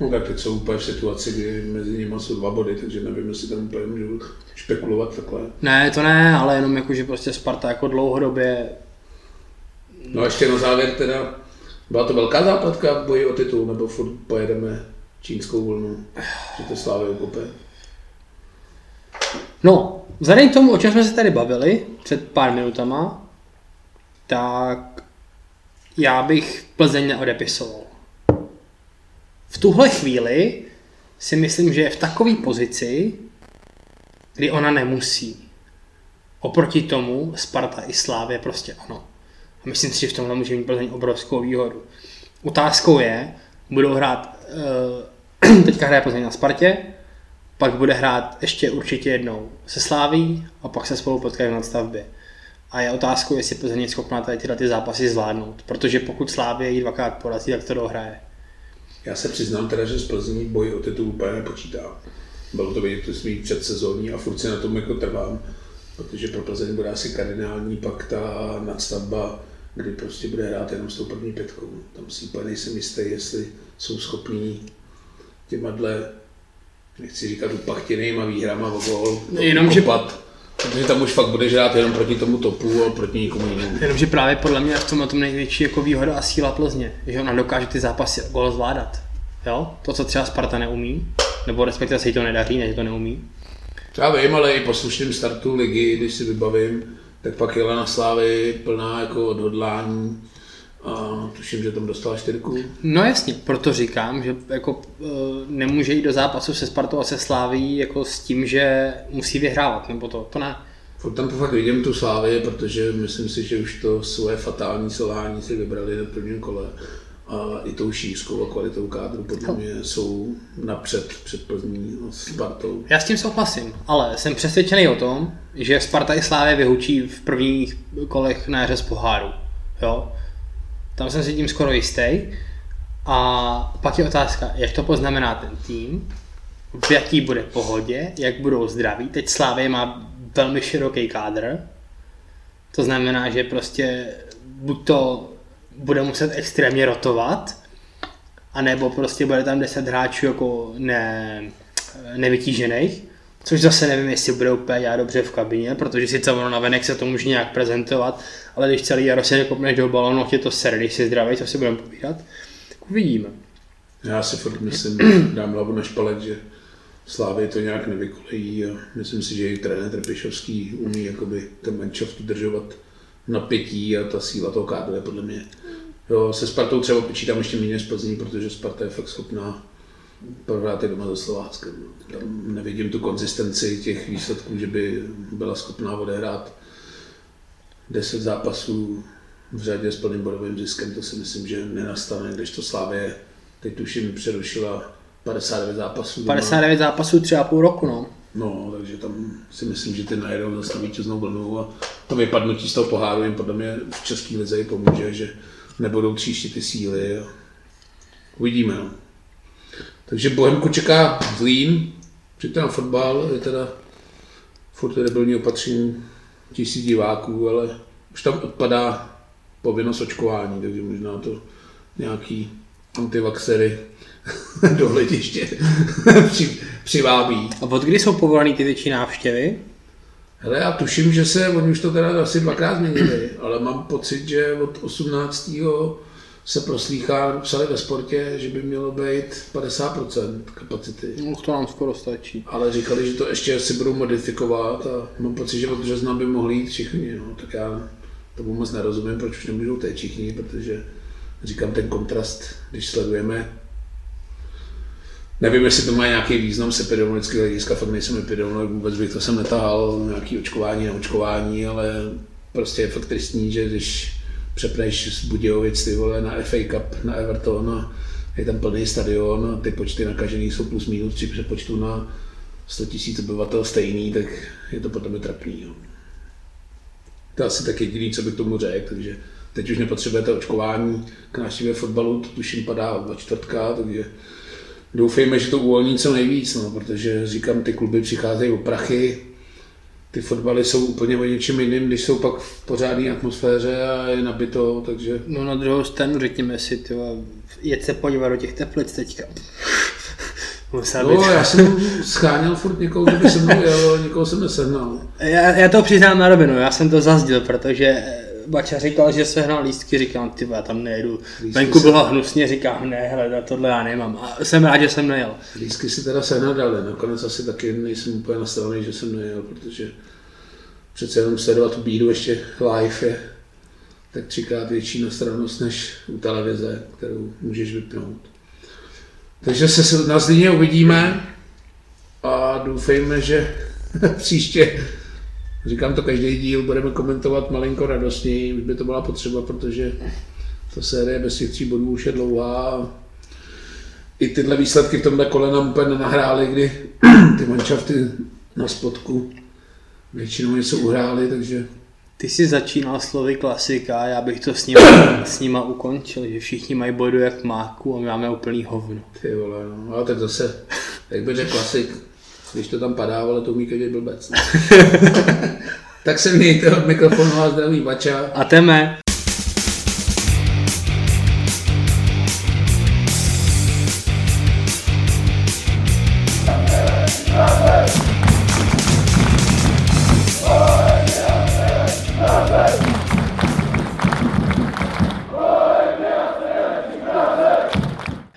No tak teď jsou úplně v situaci, kdy mezi nimi jsou dva body, takže nevím, jestli tam úplně můžu špekulovat takhle. Ne, to ne, ale jenom jako, že prostě Sparta jako dlouhodobě No a ještě na závěr teda, byla to velká západka v boji o titul, nebo furt pojedeme čínskou vlnu, že to Slávy ukope. No, vzhledem k tomu, o čem jsme se tady bavili před pár minutama, tak já bych Plzeň neodepisoval. V tuhle chvíli si myslím, že je v takové pozici, kdy ona nemusí. Oproti tomu Sparta i Slávě prostě ano. A myslím si, že v tomhle může mít Plzeň obrovskou výhodu. Otázkou je, budou hrát, uh, teďka hraje Plzeň na Spartě, pak bude hrát ještě určitě jednou se Sláví a pak se spolu potkají na stavbě. A je otázkou, jestli Plzeň je schopná tady tyhle ty zápasy zvládnout, protože pokud Slávě jí dvakrát porazí, tak to dohraje. Já se přiznám teda, že z Plzní boj o titul úplně nepočítá. Bylo to vidět, to svý předsezónní a furt si na tom jako trvám, protože pro Plzeň bude asi kardinální pak ta nadstavba, kdy prostě bude hrát jenom s tou první pětkou. Tam si úplně nejsem jistý, jestli jsou schopní těma dle, nechci říkat upachtěnýma výhrama o gol, Jenom, že- kopat, protože tam už fakt budeš hrát jenom proti tomu topu a proti nikomu jinému. Jenomže právě podle mě je v tom, tom největší jako výhoda a síla Plzně, že ona dokáže ty zápasy gol zvládat. Jo? To, co třeba Sparta neumí, nebo respektive se jí to nedaří, ne, že to neumí. Já vím, ale i po slušném startu ligy, když si vybavím, tak pak jela na Slávy plná jako odhodlání a tuším, že tam dostala čtyřku. No jasně, proto říkám, že jako e, nemůže jít do zápasu se Spartou a se Sláví jako s tím, že musí vyhrávat, nebo to, to ne. Furt tam fakt vidím tu Slávy, protože myslím si, že už to svoje fatální selhání si vybrali na prvním kole. A i tou šířkou a kvalitou kádru podle mě jsou napřed před Plzní Spartou. Já s tím souhlasím, ale jsem přesvědčený o tom, že Sparta i Slávě vyhučí v prvních kolech na jaře z poháru. Jo? Tam jsem si tím skoro jistý. A pak je otázka, jak to poznamená ten tým, v jaký bude pohodě, jak budou zdraví. Teď Slávě má velmi široký kádr, to znamená, že prostě buď to bude muset extrémně rotovat, anebo prostě bude tam 10 hráčů jako ne, nevytížených, což zase nevím, jestli bude úplně dělat dobře v kabině, protože sice ono navenek se to může nějak prezentovat, ale když celý jaro se nekopneš do balonu, tě to ser, když jsi zdravý, co si budeme povídat, tak uvidíme. Já si furt myslím, dám hlavu na špalek, že Slávy to nějak nevykolejí a myslím si, že i trenér Trpišovský umí jakoby ten manšaft udržovat v napětí a ta síla toho kádru je podle mě. Jo, se Spartou třeba počítám ještě méně z Plzní, protože Sparta je fakt schopná prohrát i doma za Slováckem. Tam nevidím tu konzistenci těch výsledků, že by byla schopná odehrát 10 zápasů v řadě s plným bodovým ziskem, to si myslím, že nenastane, když to Slávě teď tuším přerušila 59 zápasů. doma. 59 zápasů třeba půl roku, no. No, takže tam si myslím, že ty najedou zase vítěznou vlnu a to vypadnutí z toho poháru jim podle mě v české lize i pomůže, že nebudou tříštit ty síly a uvidíme. No. Takže Bohemku čeká Zlín, přijďte na fotbal, je teda furt debilní opatření tisíc diváků, ale už tam odpadá povinnost očkování, takže možná to nějaký antivaxery do hlediště při, přivábí. A od kdy jsou povolený ty větší návštěvy? Hele, já tuším, že se, oni už to teda asi dvakrát změnili, ale mám pocit, že od 18. se proslýchá, psali ve sportě, že by mělo být 50% kapacity. No, to nám skoro stačí. Ale říkali, že to ještě si budou modifikovat a mám pocit, že od března by mohli jít všichni. No. Tak já tomu moc nerozumím, proč už nemůžou teď všichni, protože říkám ten kontrast, když sledujeme Nevím, jestli to má nějaký význam z epidemiologického hlediska, fakt nejsem epidemiolog, vůbec bych to sem netahal, nějaký očkování, neočkování, ale prostě je fakt tristní, že když přepneš z Budějovic ty vole na FA Cup, na Everton a je tam plný stadion a ty počty nakažených jsou plus minus při přepočtu na 100 000 obyvatel stejný, tak je to mě trapný. Jo. To asi tak jediný, co bych tomu řekl, takže teď už nepotřebujete očkování k návštěvě fotbalu, to tuším padá od čtvrtka, takže doufejme, že to uvolní co nejvíc, no, protože říkám, ty kluby přicházejí o prachy, ty fotbaly jsou úplně o něčem jiným, když jsou pak v pořádné atmosféře a je nabito, takže... No na druhou stranu řekněme si, tyjo, jet se podívat do těch teplic teďka. Musel no, být. já jsem scháněl furt někoho, kdo by se mnou jel, někoho jsem nesehnal. Já, já to přiznám na rovinu, já jsem to zazdil, protože Bača říkal, že se hrál lístky, říkám, ty já tam nejedu. Venku bylo hnusně, říkám, ne, hele, tohle já nemám. A jsem rád, že jsem nejel. Lístky si teda sehnal dali, nakonec asi taky nejsem úplně nastavený, že jsem nejel, protože přece jenom sledovat tu bídu ještě live je tak třikrát větší nastrannost než u televize, kterou můžeš vypnout. Takže se na Zlíně uvidíme a doufejme, že příště, říkám to každý díl, budeme komentovat malinko radostněji, už by to byla potřeba, protože ta série bez těch tří bodů už je dlouhá. I tyhle výsledky v tomhle kole nám úplně nenahrály, kdy ty manšafty na spodku většinou něco uhrály, takže ty jsi začínal slovy klasika, já bych to s nima, s nima ukončil, že všichni mají bodu jak máku a my máme úplný hovno. Ty vole, no, ale tak zase, jak řekl klasik, když to tam padá, ale to umí každý blbec. tak se mějte od mikrofonu a zdraví Bača. A teme.